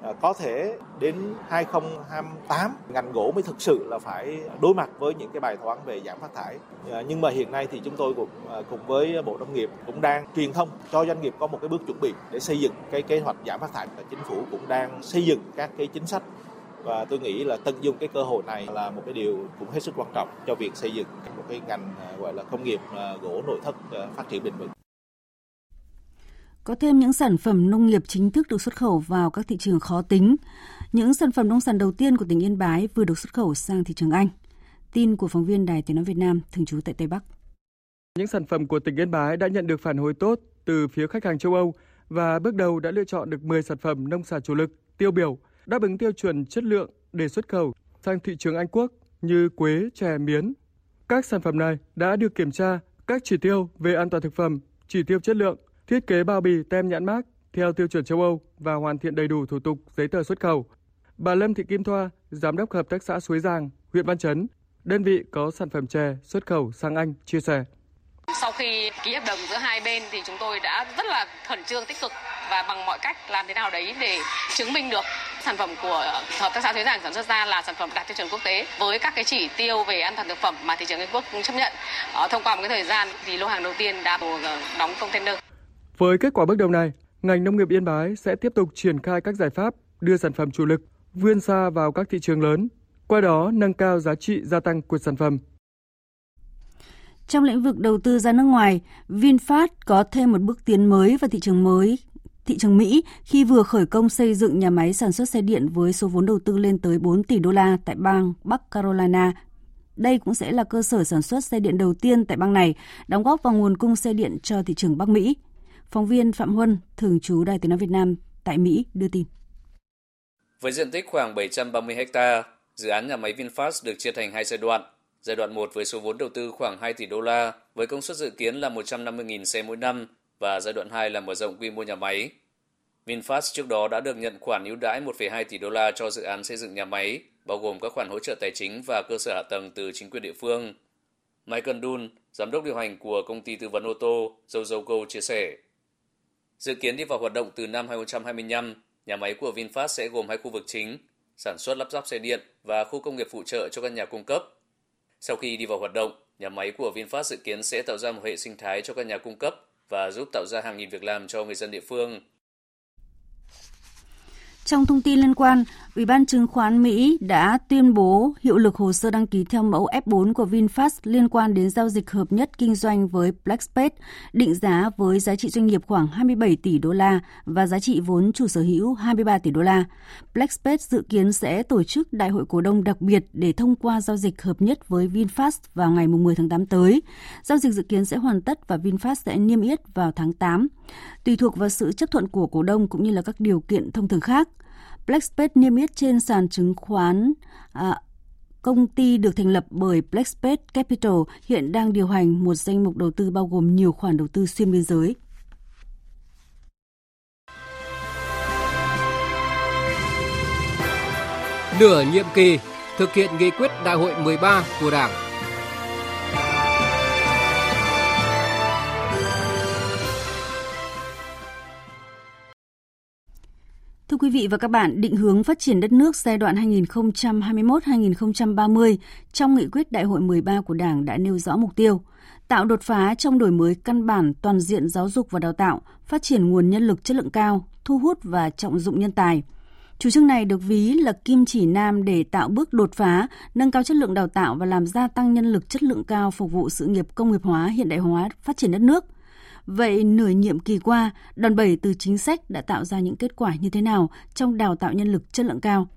À, có thể đến 2028 ngành gỗ mới thực sự là phải đối mặt với những cái bài toán về giảm phát thải. À, nhưng mà hiện nay thì chúng tôi cũng à, cùng với bộ nông nghiệp cũng đang truyền thông cho doanh nghiệp có một cái bước chuẩn bị để xây dựng cái kế hoạch giảm phát thải. Và chính phủ cũng đang xây dựng các cái chính sách và tôi nghĩ là tận dụng cái cơ hội này là một cái điều cũng hết sức quan trọng cho việc xây dựng một cái ngành gọi là công nghiệp gỗ nội thất phát triển bền vững. Có thêm những sản phẩm nông nghiệp chính thức được xuất khẩu vào các thị trường khó tính những sản phẩm nông sản đầu tiên của tỉnh Yên Bái vừa được xuất khẩu sang thị trường Anh. Tin của phóng viên Đài Tiếng nói Việt Nam thường trú tại Tây Bắc. Những sản phẩm của tỉnh Yên Bái đã nhận được phản hồi tốt từ phía khách hàng châu Âu và bước đầu đã lựa chọn được 10 sản phẩm nông sản chủ lực, tiêu biểu, đáp ứng tiêu chuẩn chất lượng để xuất khẩu sang thị trường Anh Quốc như quế, chè, miến. Các sản phẩm này đã được kiểm tra các chỉ tiêu về an toàn thực phẩm, chỉ tiêu chất lượng, thiết kế bao bì tem nhãn mác theo tiêu chuẩn châu Âu và hoàn thiện đầy đủ thủ tục giấy tờ xuất khẩu. Bà Lâm Thị Kim Thoa, Giám đốc Hợp tác xã Suối Giàng, huyện Văn Chấn, đơn vị có sản phẩm chè xuất khẩu sang Anh, chia sẻ. Sau khi ký hợp đồng giữa hai bên thì chúng tôi đã rất là khẩn trương tích cực và bằng mọi cách làm thế nào đấy để chứng minh được sản phẩm của hợp tác xã Suối Giàng sản xuất ra là sản phẩm đạt tiêu chuẩn quốc tế với các cái chỉ tiêu về an toàn thực phẩm mà thị trường Anh Quốc chấp nhận. Ở thông qua một cái thời gian thì lô hàng đầu tiên đã đóng container. Với kết quả bước đầu này, ngành nông nghiệp Yên Bái sẽ tiếp tục triển khai các giải pháp đưa sản phẩm chủ lực vươn xa vào các thị trường lớn, qua đó nâng cao giá trị gia tăng của sản phẩm. Trong lĩnh vực đầu tư ra nước ngoài, VinFast có thêm một bước tiến mới vào thị trường mới thị trường Mỹ khi vừa khởi công xây dựng nhà máy sản xuất xe điện với số vốn đầu tư lên tới 4 tỷ đô la tại bang Bắc Carolina. Đây cũng sẽ là cơ sở sản xuất xe điện đầu tiên tại bang này, đóng góp vào nguồn cung xe điện cho thị trường Bắc Mỹ. Phóng viên Phạm Huân, thường trú Đài Tiếng nói Việt Nam tại Mỹ đưa tin. Với diện tích khoảng 730 ha, dự án nhà máy VinFast được chia thành hai giai đoạn. Giai đoạn 1 với số vốn đầu tư khoảng 2 tỷ đô la, với công suất dự kiến là 150.000 xe mỗi năm và giai đoạn 2 là mở rộng quy mô nhà máy. VinFast trước đó đã được nhận khoản ưu đãi 1,2 tỷ đô la cho dự án xây dựng nhà máy, bao gồm các khoản hỗ trợ tài chính và cơ sở hạ tầng từ chính quyền địa phương. Michael Dunn, giám đốc điều hành của công ty tư vấn ô tô Zozogo chia sẻ. Dự kiến đi vào hoạt động từ năm 2025, nhà máy của VinFast sẽ gồm hai khu vực chính, sản xuất lắp ráp xe điện và khu công nghiệp phụ trợ cho các nhà cung cấp. Sau khi đi vào hoạt động, nhà máy của VinFast dự kiến sẽ tạo ra một hệ sinh thái cho các nhà cung cấp và giúp tạo ra hàng nghìn việc làm cho người dân địa phương. Trong thông tin liên quan, Ủy ban chứng khoán Mỹ đã tuyên bố hiệu lực hồ sơ đăng ký theo mẫu F4 của VinFast liên quan đến giao dịch hợp nhất kinh doanh với Blackspace, định giá với giá trị doanh nghiệp khoảng 27 tỷ đô la và giá trị vốn chủ sở hữu 23 tỷ đô la. Blackspace dự kiến sẽ tổ chức đại hội cổ đông đặc biệt để thông qua giao dịch hợp nhất với VinFast vào ngày 10 tháng 8 tới. Giao dịch dự kiến sẽ hoàn tất và VinFast sẽ niêm yết vào tháng 8 tùy thuộc vào sự chấp thuận của cổ đông cũng như là các điều kiện thông thường khác. Blackspace niêm yết trên sàn chứng khoán à, Công ty được thành lập bởi Blackspace Capital hiện đang điều hành một danh mục đầu tư bao gồm nhiều khoản đầu tư xuyên biên giới. Nửa nhiệm kỳ thực hiện nghị quyết đại hội 13 của Đảng Thưa quý vị và các bạn, định hướng phát triển đất nước giai đoạn 2021-2030 trong nghị quyết đại hội 13 của Đảng đã nêu rõ mục tiêu tạo đột phá trong đổi mới căn bản toàn diện giáo dục và đào tạo, phát triển nguồn nhân lực chất lượng cao, thu hút và trọng dụng nhân tài. Chủ trương này được ví là kim chỉ nam để tạo bước đột phá, nâng cao chất lượng đào tạo và làm gia tăng nhân lực chất lượng cao phục vụ sự nghiệp công nghiệp hóa, hiện đại hóa, phát triển đất nước – Vậy nửa nhiệm kỳ qua, đòn bẩy từ chính sách đã tạo ra những kết quả như thế nào trong đào tạo nhân lực chất lượng cao?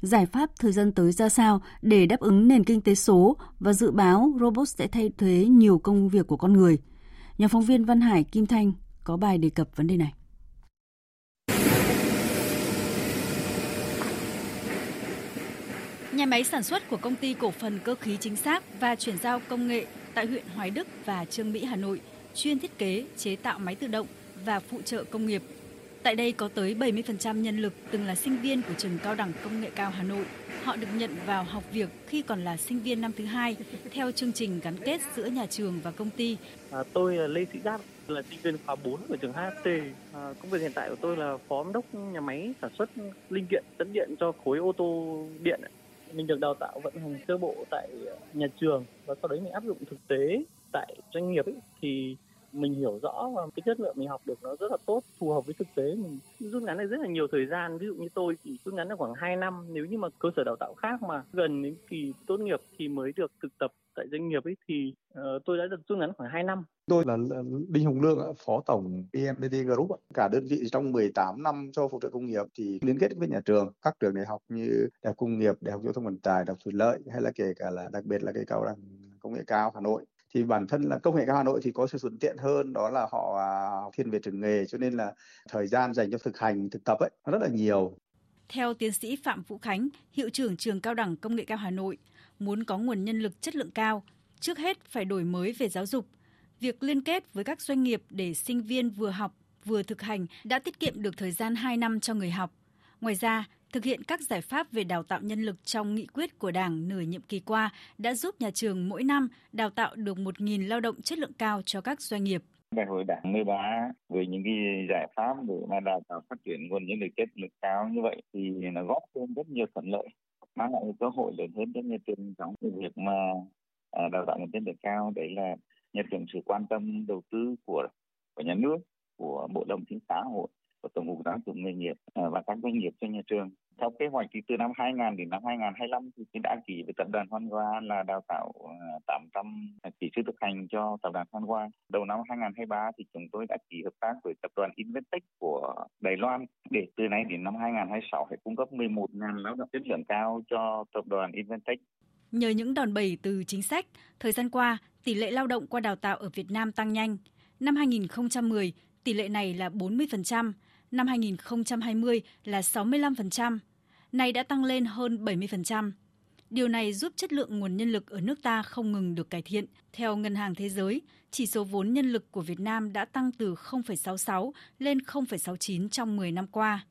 Giải pháp thời gian tới ra sao để đáp ứng nền kinh tế số và dự báo robot sẽ thay thế nhiều công việc của con người? Nhà phóng viên Văn Hải Kim Thanh có bài đề cập vấn đề này. Nhà máy sản xuất của công ty cổ phần cơ khí chính xác và chuyển giao công nghệ tại huyện Hoài Đức và Trương Mỹ, Hà Nội – chuyên thiết kế, chế tạo máy tự động và phụ trợ công nghiệp. Tại đây có tới 70% nhân lực từng là sinh viên của trường cao đẳng công nghệ cao Hà Nội. Họ được nhận vào học việc khi còn là sinh viên năm thứ hai theo chương trình gắn kết giữa nhà trường và công ty. À, tôi là Lê Thị Giáp, là sinh viên khóa 4 của trường HFT. À, công việc hiện tại của tôi là phó giám đốc nhà máy sản xuất linh kiện dẫn điện cho khối ô tô điện. Mình được đào tạo vận hành sơ bộ tại nhà trường và sau đấy mình áp dụng thực tế tại doanh nghiệp ấy, thì mình hiểu rõ và cái chất lượng mình học được nó rất là tốt phù hợp với thực tế mình rút ngắn được rất là nhiều thời gian ví dụ như tôi chỉ rút ngắn được khoảng 2 năm nếu như mà cơ sở đào tạo khác mà gần đến kỳ tốt nghiệp thì mới được thực tập tại doanh nghiệp ấy thì uh, tôi đã được rút ngắn khoảng 2 năm. Tôi là Đinh Hồng Lương, Phó Tổng PMDT Group. Cả đơn vị trong 18 năm cho phụ trợ công nghiệp thì liên kết với nhà trường, các trường đại học như Đại học Công nghiệp, Đại học Giao thông Vận tải, Đại học Thủy lợi hay là kể cả là đặc biệt là cái cao đẳng công nghệ cao Hà Nội thì bản thân là công nghệ cao Hà Nội thì có sự thuận tiện hơn đó là họ à, thiên về trường nghề cho nên là thời gian dành cho thực hành thực tập ấy nó rất là nhiều theo tiến sĩ Phạm Vũ Khánh, hiệu trưởng trường Cao đẳng Công nghệ cao Hà Nội, muốn có nguồn nhân lực chất lượng cao, trước hết phải đổi mới về giáo dục. Việc liên kết với các doanh nghiệp để sinh viên vừa học vừa thực hành đã tiết kiệm được thời gian 2 năm cho người học. Ngoài ra, thực hiện các giải pháp về đào tạo nhân lực trong nghị quyết của Đảng nửa nhiệm kỳ qua đã giúp nhà trường mỗi năm đào tạo được 1.000 lao động chất lượng cao cho các doanh nghiệp. Đại hội Đảng 13 với những cái giải pháp để mà đào tạo phát triển nguồn nhân lực chất lượng cao như vậy thì nó góp thêm rất nhiều thuận lợi, mang lại cơ hội lớn hơn cho nhà trường trong việc mà à, đào tạo nguồn nhân lực cao đấy là nhà trường sự quan tâm đầu tư của của nhà nước, của bộ đồng chính xã hội của tổng cục giáo dục nghề nghiệp ờ, và các doanh nghiệp cho nhà trường theo kế hoạch thì từ năm 2000 đến năm 2025 thì đã ký với tập đoàn Hoan Hoa là đào tạo ờ, 800 chỉ kỹ sư thực hành cho tập đoàn Hoan Hoa. Đầu năm 2023 thì chúng tôi đã ký hợp tác với tập đoàn Investec của Đài Loan để từ nay đến năm 2026 phải cung cấp 11.000 lao động chất lượng cao cho tập đoàn Investec. Nhờ những đòn bẩy từ chính sách, thời gian qua, tỷ lệ lao động qua đào tạo ở Việt Nam tăng nhanh. Năm 2010, tỷ lệ này là 40%, năm 2020 là 65%, nay đã tăng lên hơn 70%. Điều này giúp chất lượng nguồn nhân lực ở nước ta không ngừng được cải thiện. Theo Ngân hàng Thế giới, chỉ số vốn nhân lực của Việt Nam đã tăng từ 0,66 lên 0,69 trong 10 năm qua.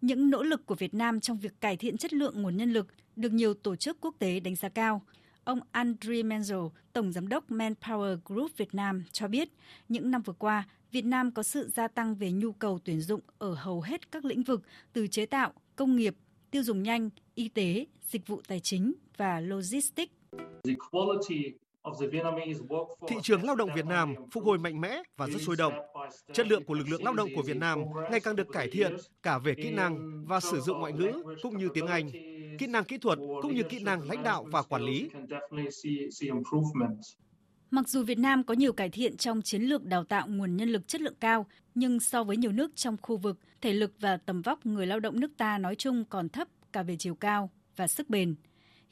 Những nỗ lực của Việt Nam trong việc cải thiện chất lượng nguồn nhân lực được nhiều tổ chức quốc tế đánh giá cao. Ông Andre Menzel, Tổng Giám đốc Manpower Group Việt Nam cho biết, những năm vừa qua, Việt Nam có sự gia tăng về nhu cầu tuyển dụng ở hầu hết các lĩnh vực từ chế tạo, công nghiệp, tiêu dùng nhanh, y tế, dịch vụ tài chính và logistics. Thị trường lao động Việt Nam phục hồi mạnh mẽ và rất sôi động. Chất lượng của lực lượng lao động của Việt Nam ngày càng được cải thiện cả về kỹ năng và sử dụng ngoại ngữ cũng như tiếng Anh, kỹ năng kỹ thuật cũng như kỹ năng lãnh đạo và quản lý. Mặc dù Việt Nam có nhiều cải thiện trong chiến lược đào tạo nguồn nhân lực chất lượng cao, nhưng so với nhiều nước trong khu vực, thể lực và tầm vóc người lao động nước ta nói chung còn thấp cả về chiều cao và sức bền.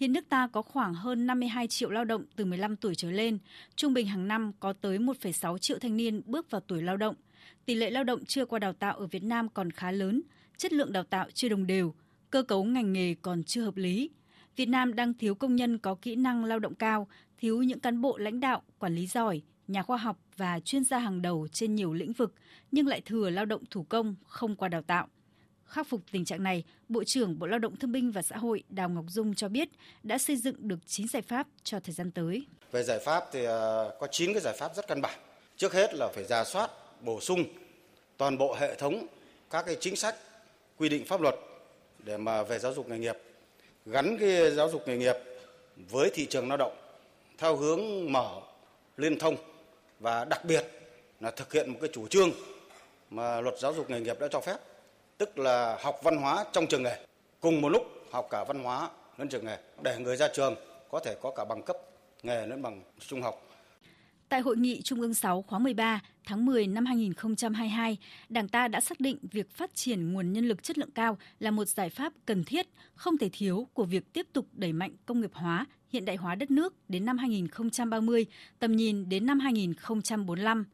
Hiện nước ta có khoảng hơn 52 triệu lao động từ 15 tuổi trở lên, trung bình hàng năm có tới 1,6 triệu thanh niên bước vào tuổi lao động. Tỷ lệ lao động chưa qua đào tạo ở Việt Nam còn khá lớn, chất lượng đào tạo chưa đồng đều, cơ cấu ngành nghề còn chưa hợp lý. Việt Nam đang thiếu công nhân có kỹ năng lao động cao, thiếu những cán bộ lãnh đạo, quản lý giỏi, nhà khoa học và chuyên gia hàng đầu trên nhiều lĩnh vực, nhưng lại thừa lao động thủ công không qua đào tạo. Khắc phục tình trạng này, Bộ trưởng Bộ Lao động Thương binh và Xã hội Đào Ngọc Dung cho biết đã xây dựng được 9 giải pháp cho thời gian tới. Về giải pháp thì ờ, có 9 cái giải pháp rất căn bản. Trước hết là phải ra soát, bổ sung toàn bộ hệ thống các cái chính sách, quy định pháp luật để mà về giáo dục nghề nghiệp, gắn cái giáo dục nghề nghiệp với thị trường lao động theo hướng mở liên thông và đặc biệt là thực hiện một cái chủ trương mà luật giáo dục nghề nghiệp đã cho phép, tức là học văn hóa trong trường nghề, cùng một lúc học cả văn hóa lẫn trường nghề, để người ra trường có thể có cả bằng cấp nghề lẫn bằng trung học. Tại hội nghị Trung ương 6 khóa 13 tháng 10 năm 2022, Đảng ta đã xác định việc phát triển nguồn nhân lực chất lượng cao là một giải pháp cần thiết, không thể thiếu của việc tiếp tục đẩy mạnh công nghiệp hóa, hiện đại hóa đất nước đến năm 2030, tầm nhìn đến năm 2045.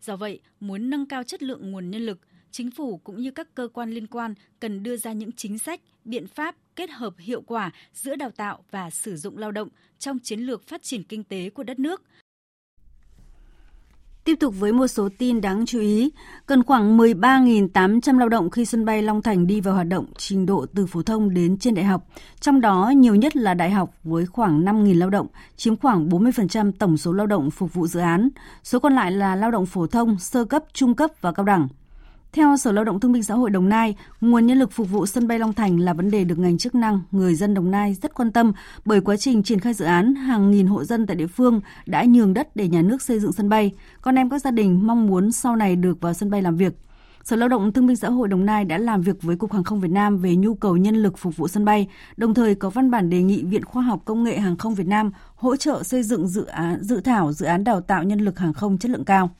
Do vậy, muốn nâng cao chất lượng nguồn nhân lực, chính phủ cũng như các cơ quan liên quan cần đưa ra những chính sách, biện pháp kết hợp hiệu quả giữa đào tạo và sử dụng lao động trong chiến lược phát triển kinh tế của đất nước, Tiếp tục với một số tin đáng chú ý, cần khoảng 13.800 lao động khi sân bay Long Thành đi vào hoạt động trình độ từ phổ thông đến trên đại học, trong đó nhiều nhất là đại học với khoảng 5.000 lao động, chiếm khoảng 40% tổng số lao động phục vụ dự án. Số còn lại là lao động phổ thông, sơ cấp, trung cấp và cao đẳng. Theo Sở Lao động Thương binh Xã hội Đồng Nai, nguồn nhân lực phục vụ sân bay Long Thành là vấn đề được ngành chức năng, người dân Đồng Nai rất quan tâm bởi quá trình triển khai dự án, hàng nghìn hộ dân tại địa phương đã nhường đất để nhà nước xây dựng sân bay. Con em các gia đình mong muốn sau này được vào sân bay làm việc. Sở Lao động Thương binh Xã hội Đồng Nai đã làm việc với Cục Hàng không Việt Nam về nhu cầu nhân lực phục vụ sân bay, đồng thời có văn bản đề nghị Viện Khoa học Công nghệ Hàng không Việt Nam hỗ trợ xây dựng dự án dự thảo dự án đào tạo nhân lực hàng không chất lượng cao.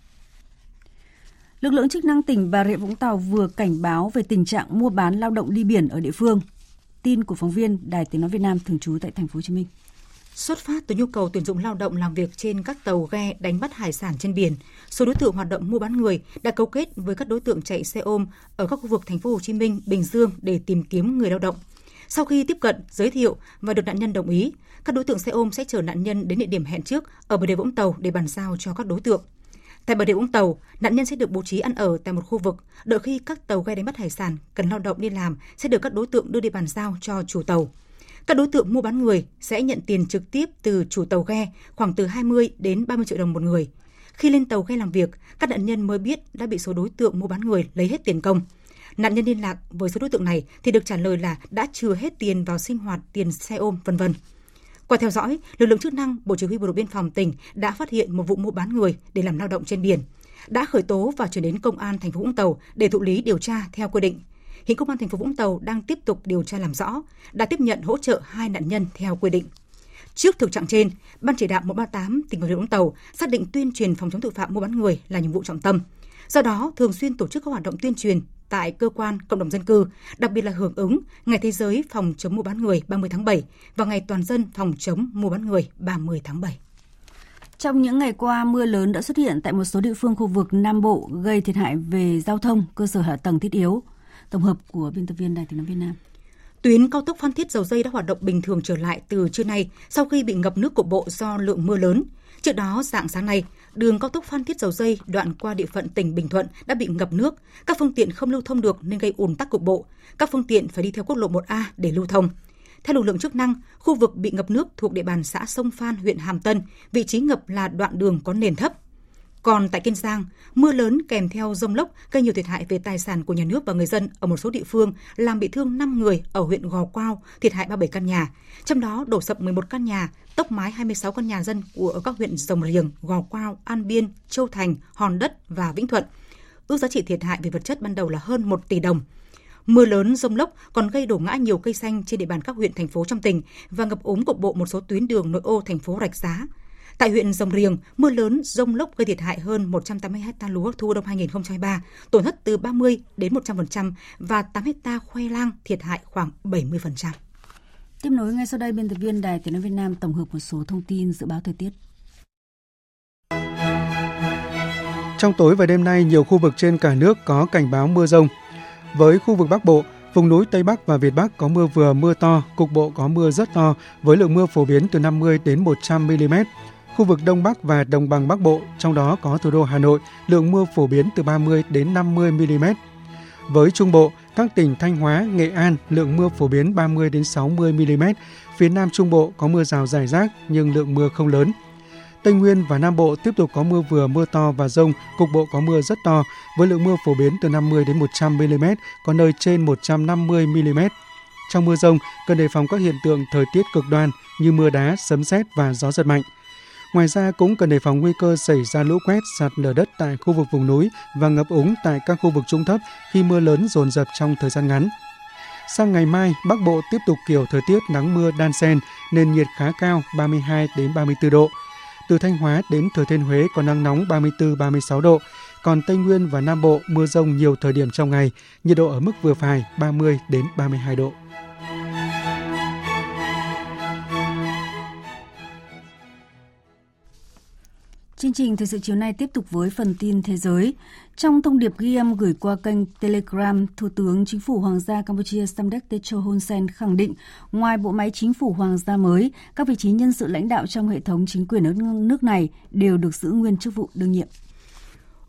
Lực lượng chức năng tỉnh Bà Rịa Vũng Tàu vừa cảnh báo về tình trạng mua bán lao động đi biển ở địa phương. Tin của phóng viên Đài Tiếng nói Việt Nam thường trú tại thành phố Hồ Chí Minh. Xuất phát từ nhu cầu tuyển dụng lao động làm việc trên các tàu ghe đánh bắt hải sản trên biển, số đối tượng hoạt động mua bán người đã cấu kết với các đối tượng chạy xe ôm ở các khu vực thành phố Hồ Chí Minh, Bình Dương để tìm kiếm người lao động. Sau khi tiếp cận, giới thiệu và được nạn nhân đồng ý, các đối tượng xe ôm sẽ chở nạn nhân đến địa điểm hẹn trước ở bờ đê Vũng Tàu để bàn giao cho các đối tượng. Tại bờ địa Vũng Tàu, nạn nhân sẽ được bố trí ăn ở tại một khu vực, đợi khi các tàu ghe đánh bắt hải sản cần lao động đi làm sẽ được các đối tượng đưa đi bàn giao cho chủ tàu. Các đối tượng mua bán người sẽ nhận tiền trực tiếp từ chủ tàu ghe khoảng từ 20 đến 30 triệu đồng một người. Khi lên tàu ghe làm việc, các nạn nhân mới biết đã bị số đối tượng mua bán người lấy hết tiền công. Nạn nhân liên lạc với số đối tượng này thì được trả lời là đã trừ hết tiền vào sinh hoạt, tiền xe ôm, vân vân. Qua theo dõi, lực lượng chức năng Bộ Chỉ huy Bộ đội Biên phòng tỉnh đã phát hiện một vụ mua bán người để làm lao động trên biển, đã khởi tố và chuyển đến công an thành phố Vũng Tàu để thụ lý điều tra theo quy định. Hiện công an thành phố Vũng Tàu đang tiếp tục điều tra làm rõ, đã tiếp nhận hỗ trợ hai nạn nhân theo quy định. Trước thực trạng trên, Ban chỉ đạo 138 tỉnh Bà Rịa Vũng Tàu xác định tuyên truyền phòng chống tội phạm mua bán người là nhiệm vụ trọng tâm. Do đó, thường xuyên tổ chức các hoạt động tuyên truyền tại cơ quan, cộng đồng dân cư, đặc biệt là hưởng ứng Ngày Thế giới phòng chống mua bán người 30 tháng 7 và Ngày Toàn dân phòng chống mua bán người 30 tháng 7. Trong những ngày qua, mưa lớn đã xuất hiện tại một số địa phương khu vực Nam Bộ gây thiệt hại về giao thông, cơ sở hạ tầng thiết yếu. Tổng hợp của biên tập viên Đài tiếng nói Việt Nam. Tuyến cao tốc Phan Thiết Dầu Dây đã hoạt động bình thường trở lại từ trưa nay sau khi bị ngập nước cục bộ do lượng mưa lớn. Trước đó, dạng sáng nay, đường cao tốc Phan Thiết Dầu Dây đoạn qua địa phận tỉnh Bình Thuận đã bị ngập nước, các phương tiện không lưu thông được nên gây ùn tắc cục bộ. Các phương tiện phải đi theo quốc lộ 1A để lưu thông. Theo lực lượng chức năng, khu vực bị ngập nước thuộc địa bàn xã Sông Phan, huyện Hàm Tân, vị trí ngập là đoạn đường có nền thấp. Còn tại Kiên Giang, mưa lớn kèm theo rông lốc gây nhiều thiệt hại về tài sản của nhà nước và người dân ở một số địa phương, làm bị thương 5 người ở huyện Gò Quao, thiệt hại 37 căn nhà. Trong đó đổ sập 11 căn nhà, tốc mái 26 căn nhà dân của các huyện Rồng Riềng, Gò Quao, An Biên, Châu Thành, Hòn Đất và Vĩnh Thuận. Ước giá trị thiệt hại về vật chất ban đầu là hơn 1 tỷ đồng. Mưa lớn, rông lốc còn gây đổ ngã nhiều cây xanh trên địa bàn các huyện thành phố trong tỉnh và ngập úng cục bộ một số tuyến đường nội ô thành phố Rạch Giá. Tại huyện Rồng Riềng, mưa lớn, rông lốc gây thiệt hại hơn 180 ha lúa thu đông 2023, tổn thất từ 30 đến 100% và 8 ha khoai lang thiệt hại khoảng 70%. Tiếp nối ngay sau đây, biên tập viên Đài Tiếng nói Việt Nam tổng hợp một số thông tin dự báo thời tiết. Trong tối và đêm nay, nhiều khu vực trên cả nước có cảnh báo mưa rông. Với khu vực Bắc Bộ, vùng núi Tây Bắc và Việt Bắc có mưa vừa mưa to, cục bộ có mưa rất to với lượng mưa phổ biến từ 50 đến 100 mm. Khu vực Đông Bắc và Đồng bằng Bắc Bộ, trong đó có thủ đô Hà Nội, lượng mưa phổ biến từ 30 đến 50 mm. Với Trung Bộ, các tỉnh Thanh Hóa, Nghệ An, lượng mưa phổ biến 30 đến 60 mm. Phía Nam Trung Bộ có mưa rào rải rác nhưng lượng mưa không lớn. Tây Nguyên và Nam Bộ tiếp tục có mưa vừa mưa to và rông, cục bộ có mưa rất to với lượng mưa phổ biến từ 50 đến 100 mm, có nơi trên 150 mm. Trong mưa rông, cần đề phòng các hiện tượng thời tiết cực đoan như mưa đá, sấm sét và gió giật mạnh. Ngoài ra cũng cần đề phòng nguy cơ xảy ra lũ quét, sạt lở đất tại khu vực vùng núi và ngập úng tại các khu vực trung thấp khi mưa lớn dồn dập trong thời gian ngắn. Sang ngày mai, Bắc Bộ tiếp tục kiểu thời tiết nắng mưa đan xen, nền nhiệt khá cao 32 đến 34 độ. Từ Thanh Hóa đến Thừa Thiên Huế có nắng nóng 34-36 độ, còn Tây Nguyên và Nam Bộ mưa rông nhiều thời điểm trong ngày, nhiệt độ ở mức vừa phải 30 đến 32 độ. Chương trình Thời sự chiều nay tiếp tục với phần tin thế giới. Trong thông điệp ghi âm gửi qua kênh Telegram, Thủ tướng Chính phủ Hoàng gia Campuchia Samdech Techo Hun Sen khẳng định, ngoài bộ máy chính phủ Hoàng gia mới, các vị trí nhân sự lãnh đạo trong hệ thống chính quyền ở nước này đều được giữ nguyên chức vụ đương nhiệm.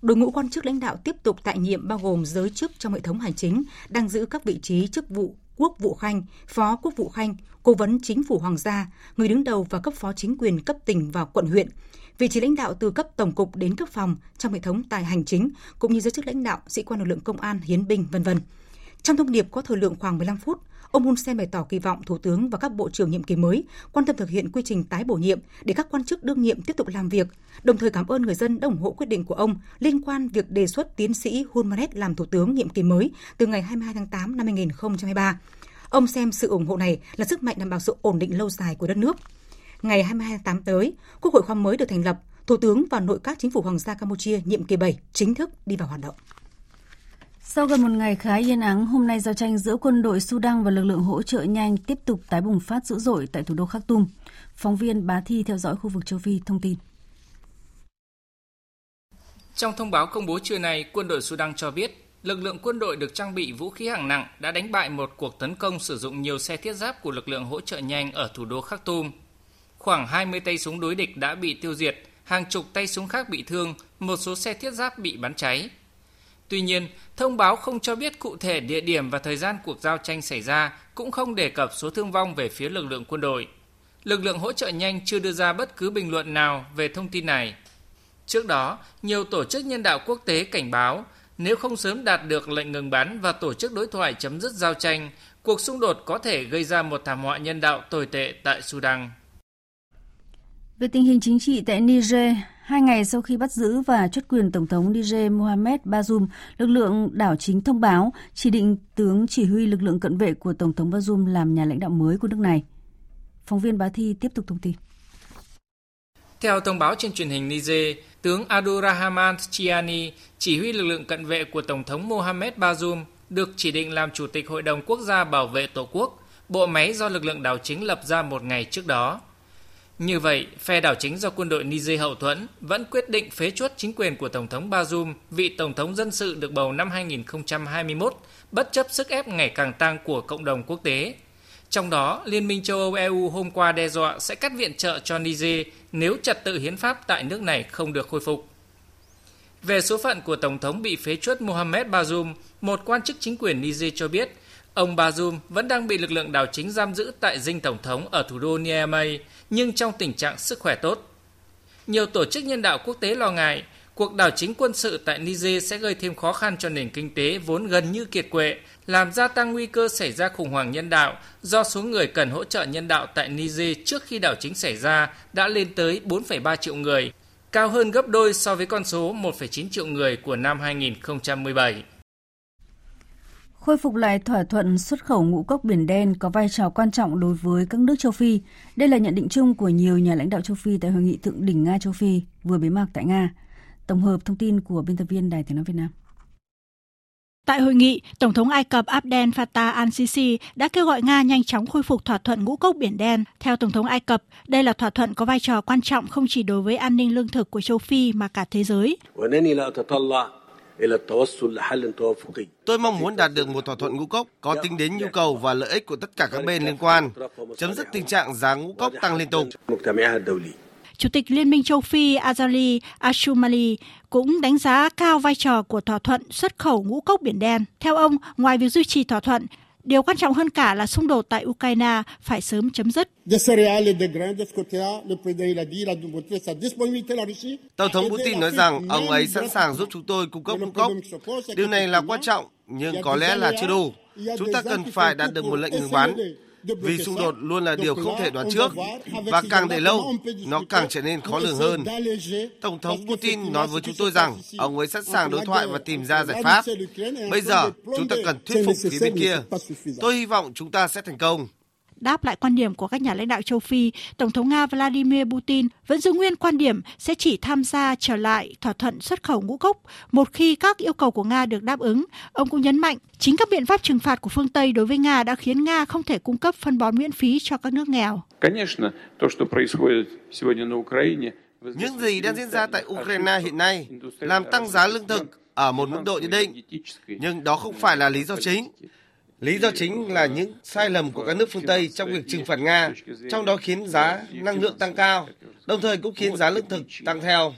Đội ngũ quan chức lãnh đạo tiếp tục tại nhiệm bao gồm giới chức trong hệ thống hành chính, đang giữ các vị trí chức vụ quốc vụ khanh, phó quốc vụ khanh, cố vấn chính phủ hoàng gia, người đứng đầu và cấp phó chính quyền cấp tỉnh và quận huyện, vị trí lãnh đạo từ cấp tổng cục đến cấp phòng trong hệ thống tài hành chính, cũng như giới chức lãnh đạo, sĩ quan lực lượng công an, hiến binh, vân vân. Trong thông điệp có thời lượng khoảng 15 phút, Ông Hun Sen bày tỏ kỳ vọng Thủ tướng và các bộ trưởng nhiệm kỳ mới quan tâm thực hiện quy trình tái bổ nhiệm để các quan chức đương nhiệm tiếp tục làm việc, đồng thời cảm ơn người dân đã ủng hộ quyết định của ông liên quan việc đề xuất tiến sĩ Hun Manet làm Thủ tướng nhiệm kỳ mới từ ngày 22 tháng 8 năm 2023. Ông xem sự ủng hộ này là sức mạnh đảm bảo sự ổn định lâu dài của đất nước. Ngày 22 tháng 8 tới, Quốc hội khóa mới được thành lập, Thủ tướng và nội các chính phủ Hoàng gia Campuchia nhiệm kỳ 7 chính thức đi vào hoạt động. Sau gần một ngày khá yên ắng, hôm nay giao tranh giữa quân đội Sudan và lực lượng hỗ trợ nhanh tiếp tục tái bùng phát dữ dội tại thủ đô Khartoum. Phóng viên Bá Thi theo dõi khu vực châu Phi thông tin. Trong thông báo công bố trưa nay, quân đội Sudan cho biết lực lượng quân đội được trang bị vũ khí hạng nặng đã đánh bại một cuộc tấn công sử dụng nhiều xe thiết giáp của lực lượng hỗ trợ nhanh ở thủ đô Khartoum. Khoảng 20 tay súng đối địch đã bị tiêu diệt, hàng chục tay súng khác bị thương, một số xe thiết giáp bị bắn cháy. Tuy nhiên, thông báo không cho biết cụ thể địa điểm và thời gian cuộc giao tranh xảy ra, cũng không đề cập số thương vong về phía lực lượng quân đội. Lực lượng hỗ trợ nhanh chưa đưa ra bất cứ bình luận nào về thông tin này. Trước đó, nhiều tổ chức nhân đạo quốc tế cảnh báo nếu không sớm đạt được lệnh ngừng bắn và tổ chức đối thoại chấm dứt giao tranh, cuộc xung đột có thể gây ra một thảm họa nhân đạo tồi tệ tại Sudan. Về tình hình chính trị tại Niger, hai ngày sau khi bắt giữ và chốt quyền Tổng thống Niger Mohamed Bazoum, lực lượng đảo chính thông báo chỉ định tướng chỉ huy lực lượng cận vệ của Tổng thống Bazoum làm nhà lãnh đạo mới của nước này. Phóng viên Bá Thi tiếp tục thông tin. Theo thông báo trên truyền hình Niger, tướng Abdurrahman Chiani, chỉ huy lực lượng cận vệ của Tổng thống Mohamed Bazoum, được chỉ định làm Chủ tịch Hội đồng Quốc gia Bảo vệ Tổ quốc, bộ máy do lực lượng đảo chính lập ra một ngày trước đó. Như vậy, phe đảo chính do quân đội Niger hậu thuẫn vẫn quyết định phế chuốt chính quyền của Tổng thống Bazoum, vị Tổng thống dân sự được bầu năm 2021, bất chấp sức ép ngày càng tăng của cộng đồng quốc tế. Trong đó, Liên minh châu Âu EU hôm qua đe dọa sẽ cắt viện trợ cho Niger nếu trật tự hiến pháp tại nước này không được khôi phục. Về số phận của Tổng thống bị phế chuất Mohamed Bazoum, một quan chức chính quyền Niger cho biết, ông Bazoum vẫn đang bị lực lượng đảo chính giam giữ tại dinh Tổng thống ở thủ đô Niamey, nhưng trong tình trạng sức khỏe tốt. Nhiều tổ chức nhân đạo quốc tế lo ngại cuộc đảo chính quân sự tại Niger sẽ gây thêm khó khăn cho nền kinh tế vốn gần như kiệt quệ, làm gia tăng nguy cơ xảy ra khủng hoảng nhân đạo do số người cần hỗ trợ nhân đạo tại Niger trước khi đảo chính xảy ra đã lên tới 4,3 triệu người, cao hơn gấp đôi so với con số 1,9 triệu người của năm 2017. Khôi phục lại thỏa thuận xuất khẩu ngũ cốc biển đen có vai trò quan trọng đối với các nước châu Phi. Đây là nhận định chung của nhiều nhà lãnh đạo châu Phi tại hội nghị thượng đỉnh Nga châu Phi vừa bế mạc tại Nga. Tổng hợp thông tin của biên tập viên Đài Tiếng nói Việt Nam. Tại hội nghị, Tổng thống Ai Cập Abdel Fattah al-Sisi đã kêu gọi Nga nhanh chóng khôi phục thỏa thuận ngũ cốc Biển Đen. Theo Tổng thống Ai Cập, đây là thỏa thuận có vai trò quan trọng không chỉ đối với an ninh lương thực của châu Phi mà cả thế giới. Tôi mong muốn đạt được một thỏa thuận ngũ cốc có tính đến nhu cầu và lợi ích của tất cả các bên liên quan, chấm dứt tình trạng giá ngũ cốc tăng liên tục. Chủ tịch Liên minh châu Phi Azali Ashumali cũng đánh giá cao vai trò của thỏa thuận xuất khẩu ngũ cốc biển đen. Theo ông, ngoài việc duy trì thỏa thuận, điều quan trọng hơn cả là xung đột tại Ukraine phải sớm chấm dứt. Tổng thống Putin nói rằng ông ấy sẵn sàng giúp chúng tôi cung cấp ngũ cốc. Điều này là quan trọng, nhưng có lẽ là chưa đủ. Chúng ta cần phải đạt được một lệnh ngừng bắn vì xung đột luôn là điều không thể đoán trước và càng để lâu, nó càng trở nên khó lường hơn. Tổng thống Putin nói với chúng tôi rằng ông ấy sẵn sàng đối thoại và tìm ra giải pháp. Bây giờ, chúng ta cần thuyết phục phía bên kia. Tôi hy vọng chúng ta sẽ thành công. Đáp lại quan điểm của các nhà lãnh đạo châu Phi, Tổng thống Nga Vladimir Putin vẫn giữ nguyên quan điểm sẽ chỉ tham gia trở lại thỏa thuận xuất khẩu ngũ cốc một khi các yêu cầu của Nga được đáp ứng. Ông cũng nhấn mạnh chính các biện pháp trừng phạt của phương Tây đối với Nga đã khiến Nga không thể cung cấp phân bón miễn phí cho các nước nghèo. Những gì đang diễn ra tại Ukraine hiện nay làm tăng giá lương thực ở một mức độ nhất định, nhưng đó không phải là lý do chính. Lý do chính là những sai lầm của các nước phương Tây trong việc trừng phạt Nga, trong đó khiến giá năng lượng tăng cao, đồng thời cũng khiến giá lương thực tăng theo.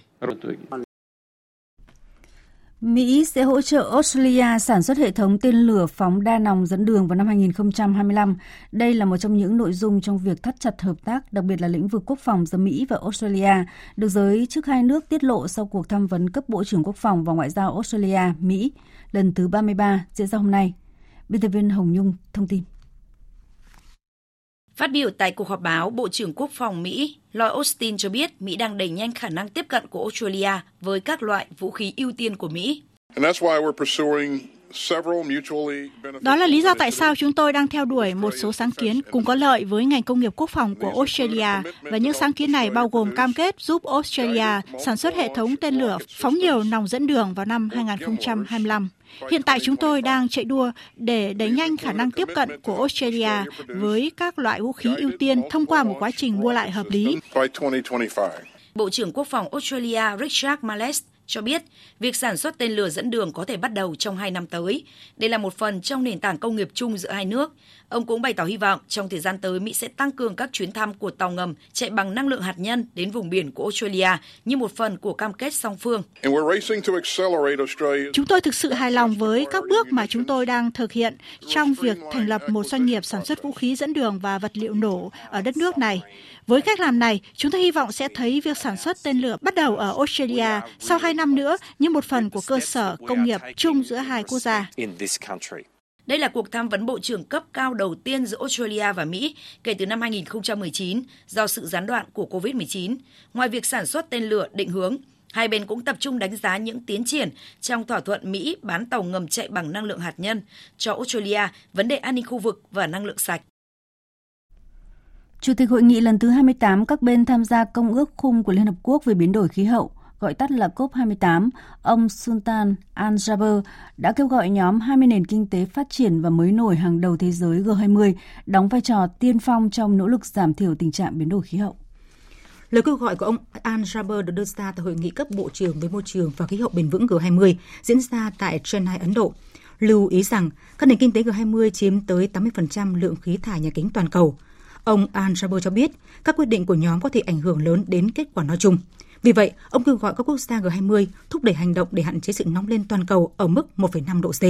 Mỹ sẽ hỗ trợ Australia sản xuất hệ thống tên lửa phóng đa nòng dẫn đường vào năm 2025. Đây là một trong những nội dung trong việc thắt chặt hợp tác, đặc biệt là lĩnh vực quốc phòng giữa Mỹ và Australia, được giới chức hai nước tiết lộ sau cuộc tham vấn cấp Bộ trưởng Quốc phòng và Ngoại giao Australia-Mỹ lần thứ 33 diễn ra hôm nay. Biên tập viên Hồng Nhung thông tin. Phát biểu tại cuộc họp báo, Bộ trưởng Quốc phòng Mỹ Lloyd Austin cho biết Mỹ đang đẩy nhanh khả năng tiếp cận của Australia với các loại vũ khí ưu tiên của Mỹ. And that's why we're pursuing đó là lý do tại sao chúng tôi đang theo đuổi một số sáng kiến cùng có lợi với ngành công nghiệp quốc phòng của Australia và những sáng kiến này bao gồm cam kết giúp Australia sản xuất hệ thống tên lửa phóng nhiều nòng dẫn đường vào năm 2025. Hiện tại chúng tôi đang chạy đua để đẩy nhanh khả năng tiếp cận của Australia với các loại vũ khí ưu tiên thông qua một quá trình mua lại hợp lý. Bộ trưởng Quốc phòng Australia Richard Marles cho biết, việc sản xuất tên lửa dẫn đường có thể bắt đầu trong hai năm tới. Đây là một phần trong nền tảng công nghiệp chung giữa hai nước. Ông cũng bày tỏ hy vọng trong thời gian tới Mỹ sẽ tăng cường các chuyến thăm của tàu ngầm chạy bằng năng lượng hạt nhân đến vùng biển của Australia như một phần của cam kết song phương. Chúng tôi thực sự hài lòng với các bước mà chúng tôi đang thực hiện trong việc thành lập một doanh nghiệp sản xuất vũ khí dẫn đường và vật liệu nổ ở đất nước này. Với cách làm này, chúng tôi hy vọng sẽ thấy việc sản xuất tên lửa bắt đầu ở Australia sau hai năm nữa như một phần của cơ sở công nghiệp chung giữa hai quốc gia. Đây là cuộc tham vấn bộ trưởng cấp cao đầu tiên giữa Australia và Mỹ kể từ năm 2019 do sự gián đoạn của COVID-19. Ngoài việc sản xuất tên lửa định hướng, hai bên cũng tập trung đánh giá những tiến triển trong thỏa thuận Mỹ bán tàu ngầm chạy bằng năng lượng hạt nhân cho Australia, vấn đề an ninh khu vực và năng lượng sạch. Chủ tịch hội nghị lần thứ 28 các bên tham gia Công ước khung của Liên Hợp Quốc về biến đổi khí hậu, gọi tắt là COP28, ông Sultan Al-Jaber đã kêu gọi nhóm 20 nền kinh tế phát triển và mới nổi hàng đầu thế giới G20 đóng vai trò tiên phong trong nỗ lực giảm thiểu tình trạng biến đổi khí hậu. Lời kêu gọi của ông Al-Jaber được đưa ra tại hội nghị cấp bộ trưởng về môi trường và khí hậu bền vững G20 diễn ra tại Chennai, Ấn Độ. Lưu ý rằng các nền kinh tế G20 chiếm tới 80% lượng khí thải nhà kính toàn cầu. Ông Al-Jaber cho biết các quyết định của nhóm có thể ảnh hưởng lớn đến kết quả nói chung. Vì vậy, ông kêu gọi các quốc gia G20 thúc đẩy hành động để hạn chế sự nóng lên toàn cầu ở mức 1,5 độ C.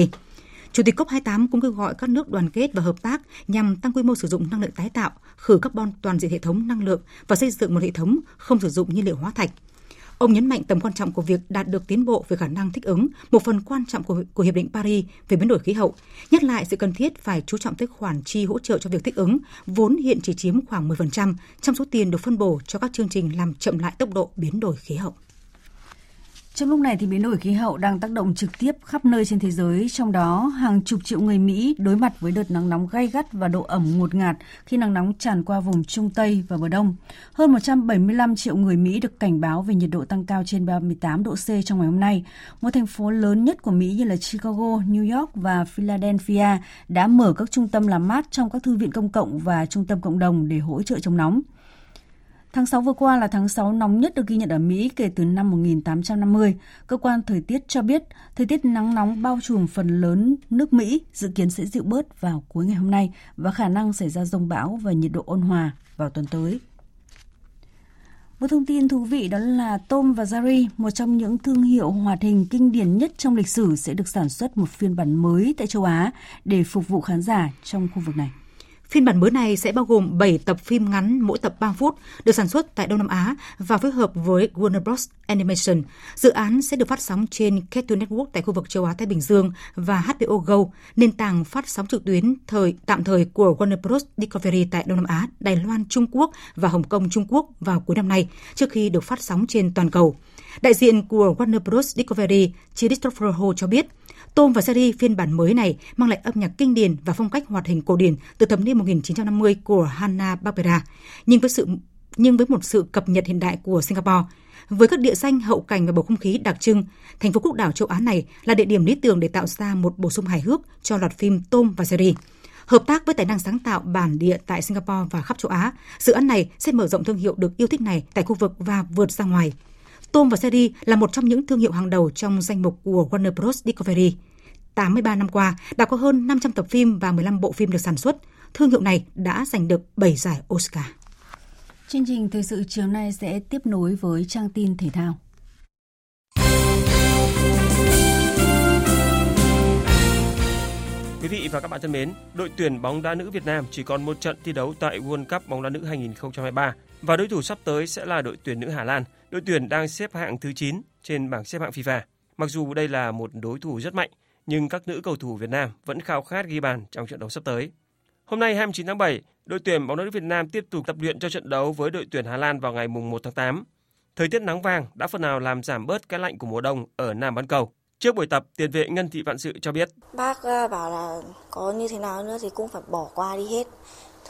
Chủ tịch COP28 cũng kêu gọi các nước đoàn kết và hợp tác nhằm tăng quy mô sử dụng năng lượng tái tạo, khử carbon toàn diện hệ thống năng lượng và xây dựng một hệ thống không sử dụng nhiên liệu hóa thạch. Ông nhấn mạnh tầm quan trọng của việc đạt được tiến bộ về khả năng thích ứng, một phần quan trọng của, của Hiệp định Paris về biến đổi khí hậu, nhắc lại sự cần thiết phải chú trọng tới khoản chi hỗ trợ cho việc thích ứng, vốn hiện chỉ chiếm khoảng 10% trong số tiền được phân bổ cho các chương trình làm chậm lại tốc độ biến đổi khí hậu. Trong lúc này thì biến đổi khí hậu đang tác động trực tiếp khắp nơi trên thế giới, trong đó hàng chục triệu người Mỹ đối mặt với đợt nắng nóng gay gắt và độ ẩm ngột ngạt khi nắng nóng tràn qua vùng Trung Tây và bờ Đông. Hơn 175 triệu người Mỹ được cảnh báo về nhiệt độ tăng cao trên 38 độ C trong ngày hôm nay. Một thành phố lớn nhất của Mỹ như là Chicago, New York và Philadelphia đã mở các trung tâm làm mát trong các thư viện công cộng và trung tâm cộng đồng để hỗ trợ chống nóng. Tháng 6 vừa qua là tháng 6 nóng nhất được ghi nhận ở Mỹ kể từ năm 1850. Cơ quan thời tiết cho biết thời tiết nắng nóng bao trùm phần lớn nước Mỹ dự kiến sẽ dịu bớt vào cuối ngày hôm nay và khả năng xảy ra rông bão và nhiệt độ ôn hòa vào tuần tới. Một thông tin thú vị đó là Tom và Jerry, một trong những thương hiệu hoạt hình kinh điển nhất trong lịch sử sẽ được sản xuất một phiên bản mới tại châu Á để phục vụ khán giả trong khu vực này. Phiên bản mới này sẽ bao gồm 7 tập phim ngắn mỗi tập 3 phút, được sản xuất tại Đông Nam Á và phối hợp với Warner Bros. Animation. Dự án sẽ được phát sóng trên Cartoon Network tại khu vực châu Á Thái Bình Dương và HBO Go, nền tảng phát sóng trực tuyến thời tạm thời của Warner Bros. Discovery tại Đông Nam Á, Đài Loan, Trung Quốc và Hồng Kông, Trung Quốc vào cuối năm nay, trước khi được phát sóng trên toàn cầu. Đại diện của Warner Bros. Discovery, Christopher Ho cho biết, Tôm và seri phiên bản mới này mang lại âm nhạc kinh điển và phong cách hoạt hình cổ điển từ thập niên 1950 của Hanna-Barbera, nhưng với sự nhưng với một sự cập nhật hiện đại của Singapore. Với các địa danh, hậu cảnh và bầu không khí đặc trưng, thành phố quốc đảo châu Á này là địa điểm lý tưởng để tạo ra một bổ sung hài hước cho loạt phim Tôm và seri. Hợp tác với tài năng sáng tạo bản địa tại Singapore và khắp châu Á, dự án này sẽ mở rộng thương hiệu được yêu thích này tại khu vực và vượt ra ngoài. Tom và Seri là một trong những thương hiệu hàng đầu trong danh mục của Warner Bros. Discovery. 83 năm qua, đã có hơn 500 tập phim và 15 bộ phim được sản xuất. Thương hiệu này đã giành được 7 giải Oscar. Chương trình thời sự chiều nay sẽ tiếp nối với trang tin thể thao. Quý vị và các bạn thân mến, đội tuyển bóng đá nữ Việt Nam chỉ còn một trận thi đấu tại World Cup bóng đá nữ 2023 và đối thủ sắp tới sẽ là đội tuyển nữ Hà Lan, đội tuyển đang xếp hạng thứ 9 trên bảng xếp hạng FIFA. Mặc dù đây là một đối thủ rất mạnh, nhưng các nữ cầu thủ Việt Nam vẫn khao khát ghi bàn trong trận đấu sắp tới. Hôm nay 29 tháng 7, đội tuyển bóng đá nữ Việt Nam tiếp tục tập luyện cho trận đấu với đội tuyển Hà Lan vào ngày mùng 1 tháng 8. Thời tiết nắng vàng đã phần nào làm giảm bớt cái lạnh của mùa đông ở Nam bán cầu. Trước buổi tập, tiền vệ Ngân Thị Vạn Sự cho biết. Bác ờ, bảo là có như thế nào nữa thì cũng phải bỏ qua đi hết,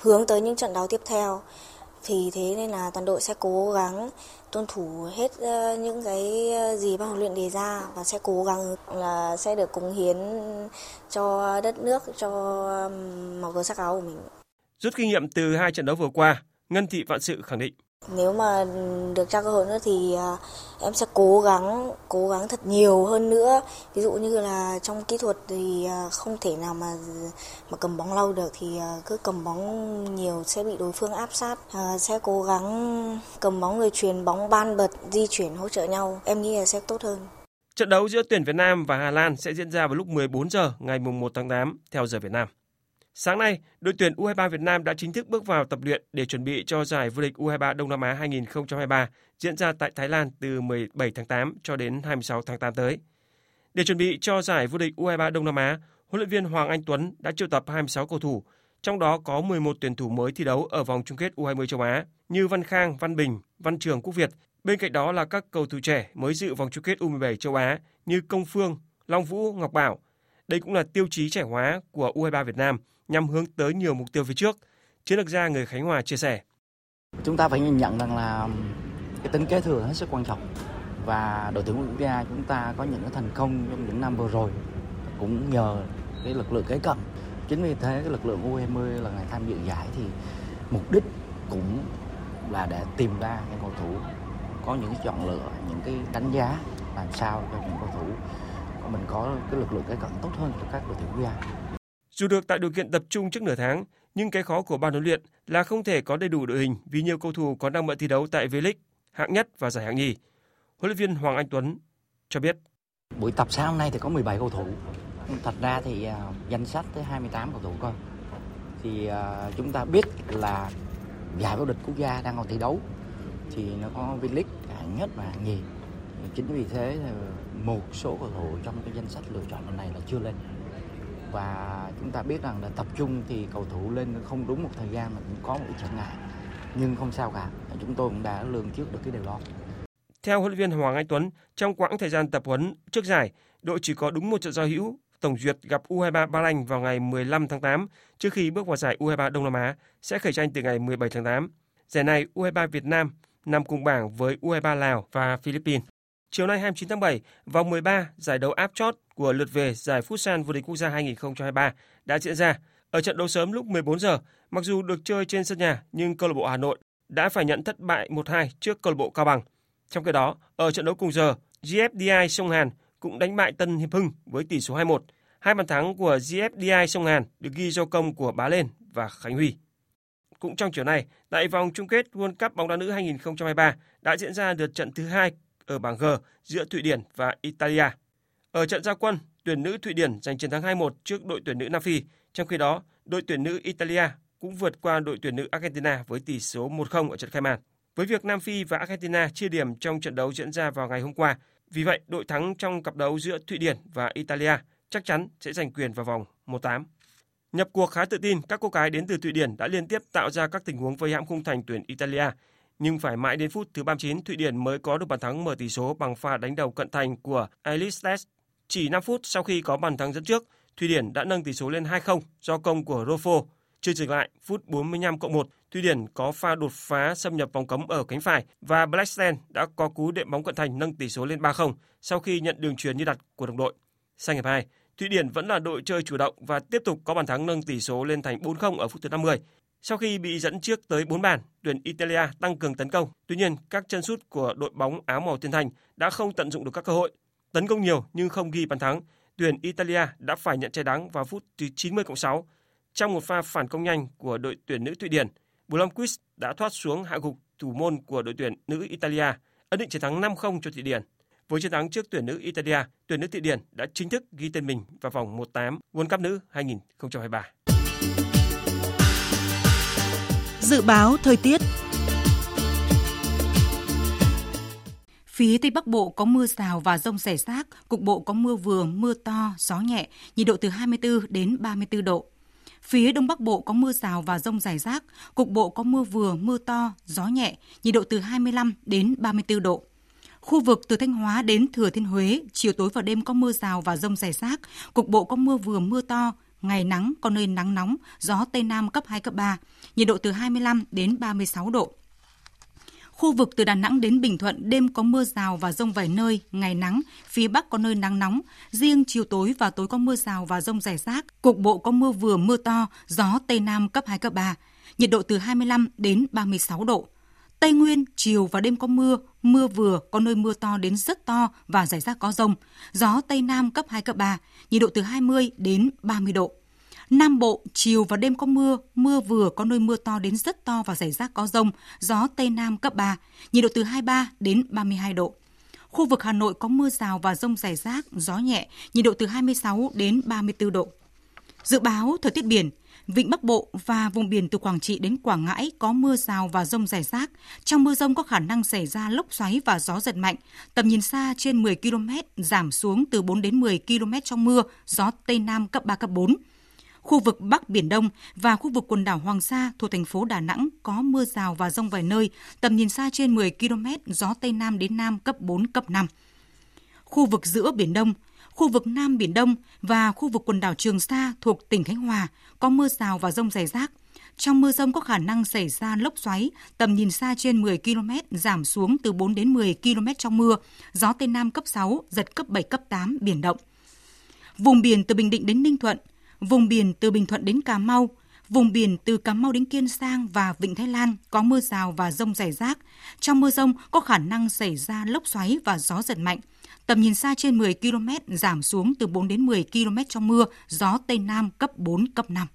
hướng tới những trận đấu tiếp theo. Thì thế nên là toàn đội sẽ cố gắng tuân thủ hết ờ, những cái ờ, gì ban huấn luyện đề ra và sẽ cố gắng là sẽ được cống hiến cho đất nước, cho màu cờ sắc áo của mình. Rút kinh nghiệm từ hai trận đấu vừa qua, Ngân Thị Vạn Sự khẳng định nếu mà được trao cơ hội nữa thì à, em sẽ cố gắng cố gắng thật nhiều hơn nữa. Ví dụ như là trong kỹ thuật thì à, không thể nào mà mà cầm bóng lâu được thì à, cứ cầm bóng nhiều sẽ bị đối phương áp sát. Sẽ cố gắng cầm bóng người truyền bóng ban bật, di chuyển, hỗ trợ nhau. Em nghĩ là sẽ tốt hơn. Trận đấu giữa tuyển Việt Nam và Hà Lan sẽ diễn ra vào lúc 14 giờ ngày 1 tháng 8 theo giờ Việt Nam. Sáng nay, đội tuyển U23 Việt Nam đã chính thức bước vào tập luyện để chuẩn bị cho giải vô địch U23 Đông Nam Á 2023 diễn ra tại Thái Lan từ 17 tháng 8 cho đến 26 tháng 8 tới. Để chuẩn bị cho giải vô địch U23 Đông Nam Á, huấn luyện viên Hoàng Anh Tuấn đã triệu tập 26 cầu thủ, trong đó có 11 tuyển thủ mới thi đấu ở vòng chung kết U20 châu Á như Văn Khang, Văn Bình, Văn Trường, Quốc Việt. Bên cạnh đó là các cầu thủ trẻ mới dự vòng chung kết U17 châu Á như Công Phương, Long Vũ, Ngọc Bảo. Đây cũng là tiêu chí trẻ hóa của U23 Việt Nam – nhằm hướng tới nhiều mục tiêu phía trước. Chiến lược gia người Khánh Hòa chia sẻ. Chúng ta phải nhìn nhận rằng là cái tính kế thừa hết sức quan trọng và đội tuyển quốc gia chúng ta có những cái thành công trong những năm vừa rồi cũng nhờ cái lực lượng kế cận. Chính vì thế cái lực lượng U20 lần này tham dự giải thì mục đích cũng là để tìm ra những cầu thủ có những cái chọn lựa, những cái đánh giá làm sao cho những cầu thủ của mình có cái lực lượng kế cận tốt hơn cho các đội tuyển quốc gia. Dù được tạo điều kiện tập trung trước nửa tháng, nhưng cái khó của ban huấn luyện là không thể có đầy đủ đội hình vì nhiều cầu thủ còn đang bận thi đấu tại V-League, hạng nhất và giải hạng nhì. Huấn luyện viên Hoàng Anh Tuấn cho biết. Buổi tập sáng hôm nay thì có 17 cầu thủ. Thật ra thì uh, danh sách tới 28 cầu thủ coi. Thì uh, chúng ta biết là giải vô địch quốc gia đang còn thi đấu thì nó có V-League hạng nhất và hạng nhì. Chính vì thế một số cầu thủ trong cái danh sách lựa chọn lần này là chưa lên và chúng ta biết rằng là tập trung thì cầu thủ lên không đúng một thời gian mà cũng có một trở ngại nhưng không sao cả chúng tôi cũng đã lường trước được cái điều đó theo huấn luyện viên Hoàng Anh Tuấn, trong quãng thời gian tập huấn trước giải, đội chỉ có đúng một trận giao hữu, tổng duyệt gặp U23 Ba Lan vào ngày 15 tháng 8 trước khi bước vào giải U23 Đông Nam Á, sẽ khởi tranh từ ngày 17 tháng 8. Giải này U23 Việt Nam nằm cùng bảng với U23 Lào và Philippines. Chiều nay 29 tháng 7, vòng 13 giải đấu áp chót của lượt về giải Futsal vô địch quốc gia 2023 đã diễn ra. Ở trận đấu sớm lúc 14 giờ, mặc dù được chơi trên sân nhà nhưng câu lạc bộ Hà Nội đã phải nhận thất bại 1-2 trước câu lạc bộ Cao Bằng. Trong khi đó, ở trận đấu cùng giờ, GFDI Sông Hàn cũng đánh bại Tân Hiệp Hưng với tỷ số 2-1. Hai bàn thắng của GFDI Sông Hàn được ghi do công của Bá Lên và Khánh Huy. Cũng trong chiều nay, tại vòng chung kết World Cup bóng đá nữ 2023 đã diễn ra lượt trận thứ hai ở bảng G giữa Thụy Điển và Italia. Ở trận gia quân, tuyển nữ Thụy Điển giành chiến thắng 2-1 trước đội tuyển nữ Nam Phi. Trong khi đó, đội tuyển nữ Italia cũng vượt qua đội tuyển nữ Argentina với tỷ số 1-0 ở trận khai mạc. Với việc Nam Phi và Argentina chia điểm trong trận đấu diễn ra vào ngày hôm qua, vì vậy đội thắng trong cặp đấu giữa Thụy Điển và Italia chắc chắn sẽ giành quyền vào vòng 1-8. Nhập cuộc khá tự tin, các cô gái đến từ Thụy Điển đã liên tiếp tạo ra các tình huống vây hãm khung thành tuyển Italia nhưng phải mãi đến phút thứ 39 Thụy Điển mới có được bàn thắng mở tỷ số bằng pha đánh đầu cận thành của Alice Chỉ 5 phút sau khi có bàn thắng dẫn trước, Thụy Điển đã nâng tỷ số lên 2-0 do công của Rofo. Chưa dừng lại, phút 45 cộng 1, Thụy Điển có pha đột phá xâm nhập vòng cấm ở cánh phải và Blackstone đã có cú đệm bóng cận thành nâng tỷ số lên 3-0 sau khi nhận đường truyền như đặt của đồng đội. Sang hiệp 2, Thụy Điển vẫn là đội chơi chủ động và tiếp tục có bàn thắng nâng tỷ số lên thành 4-0 ở phút thứ 50. Sau khi bị dẫn trước tới 4 bàn, tuyển Italia tăng cường tấn công. Tuy nhiên, các chân sút của đội bóng áo màu thiên thành đã không tận dụng được các cơ hội. Tấn công nhiều nhưng không ghi bàn thắng. Tuyển Italia đã phải nhận trái đắng vào phút thứ 90 cộng 6. Trong một pha phản công nhanh của đội tuyển nữ Thụy Điển, Blomqvist đã thoát xuống hạ gục thủ môn của đội tuyển nữ Italia, ấn định chiến thắng 5-0 cho Thụy Điển. Với chiến thắng trước tuyển nữ Italia, tuyển nữ Thụy Điển đã chính thức ghi tên mình vào vòng 1/8 World Cup nữ 2023. Dự báo thời tiết Phía Tây Bắc Bộ có mưa rào và rông rải rác, cục bộ có mưa vừa, mưa to, gió nhẹ, nhiệt độ từ 24 đến 34 độ. Phía Đông Bắc Bộ có mưa rào và rông rải rác, cục bộ có mưa vừa, mưa to, gió nhẹ, nhiệt độ từ 25 đến 34 độ. Khu vực từ Thanh Hóa đến Thừa Thiên Huế, chiều tối và đêm có mưa rào và rông rải rác, cục bộ có mưa vừa mưa to, ngày nắng, có nơi nắng nóng, gió Tây Nam cấp 2, cấp 3, nhiệt độ từ 25 đến 36 độ. Khu vực từ Đà Nẵng đến Bình Thuận đêm có mưa rào và rông vài nơi, ngày nắng, phía Bắc có nơi nắng nóng, riêng chiều tối và tối có mưa rào và rông rải rác, cục bộ có mưa vừa mưa to, gió Tây Nam cấp 2, cấp 3, nhiệt độ từ 25 đến 36 độ. Tây Nguyên, chiều và đêm có mưa, mưa vừa, có nơi mưa to đến rất to và rải rác có rông. Gió Tây Nam cấp 2, cấp 3, nhiệt độ từ 20 đến 30 độ. Nam Bộ, chiều và đêm có mưa, mưa vừa có nơi mưa to đến rất to và rải rác có rông, gió Tây Nam cấp 3, nhiệt độ từ 23 đến 32 độ. Khu vực Hà Nội có mưa rào và rông rải rác, gió nhẹ, nhiệt độ từ 26 đến 34 độ. Dự báo thời tiết biển, Vịnh Bắc Bộ và vùng biển từ Quảng Trị đến Quảng Ngãi có mưa rào và rông rải rác. Trong mưa rông có khả năng xảy ra lốc xoáy và gió giật mạnh. Tầm nhìn xa trên 10 km, giảm xuống từ 4 đến 10 km trong mưa, gió Tây Nam cấp 3, cấp 4. Khu vực Bắc Biển Đông và khu vực quần đảo Hoàng Sa thuộc thành phố Đà Nẵng có mưa rào và rông vài nơi, tầm nhìn xa trên 10 km, gió Tây Nam đến Nam cấp 4, cấp 5. Khu vực giữa Biển Đông, khu vực Nam Biển Đông và khu vực quần đảo Trường Sa thuộc tỉnh Khánh Hòa có mưa rào và rông rải rác. Trong mưa rông có khả năng xảy ra lốc xoáy, tầm nhìn xa trên 10 km, giảm xuống từ 4 đến 10 km trong mưa, gió Tây Nam cấp 6, giật cấp 7, cấp 8, biển động. Vùng biển từ Bình Định đến Ninh Thuận, vùng biển từ Bình Thuận đến Cà Mau, vùng biển từ Cà Mau đến Kiên Sang và Vịnh Thái Lan có mưa rào và rông rải rác. Trong mưa rông có khả năng xảy ra lốc xoáy và gió giật mạnh. Tầm nhìn xa trên 10 km, giảm xuống từ 4 đến 10 km trong mưa, gió Tây Nam cấp 4, cấp 5.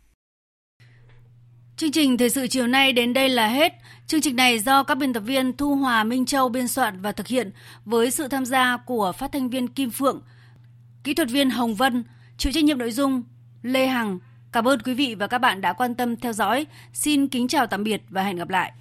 Chương trình thời sự chiều nay đến đây là hết. Chương trình này do các biên tập viên Thu Hòa Minh Châu biên soạn và thực hiện với sự tham gia của phát thanh viên Kim Phượng, kỹ thuật viên Hồng Vân, chịu trách nhiệm nội dung Lê Hằng. Cảm ơn quý vị và các bạn đã quan tâm theo dõi. Xin kính chào tạm biệt và hẹn gặp lại.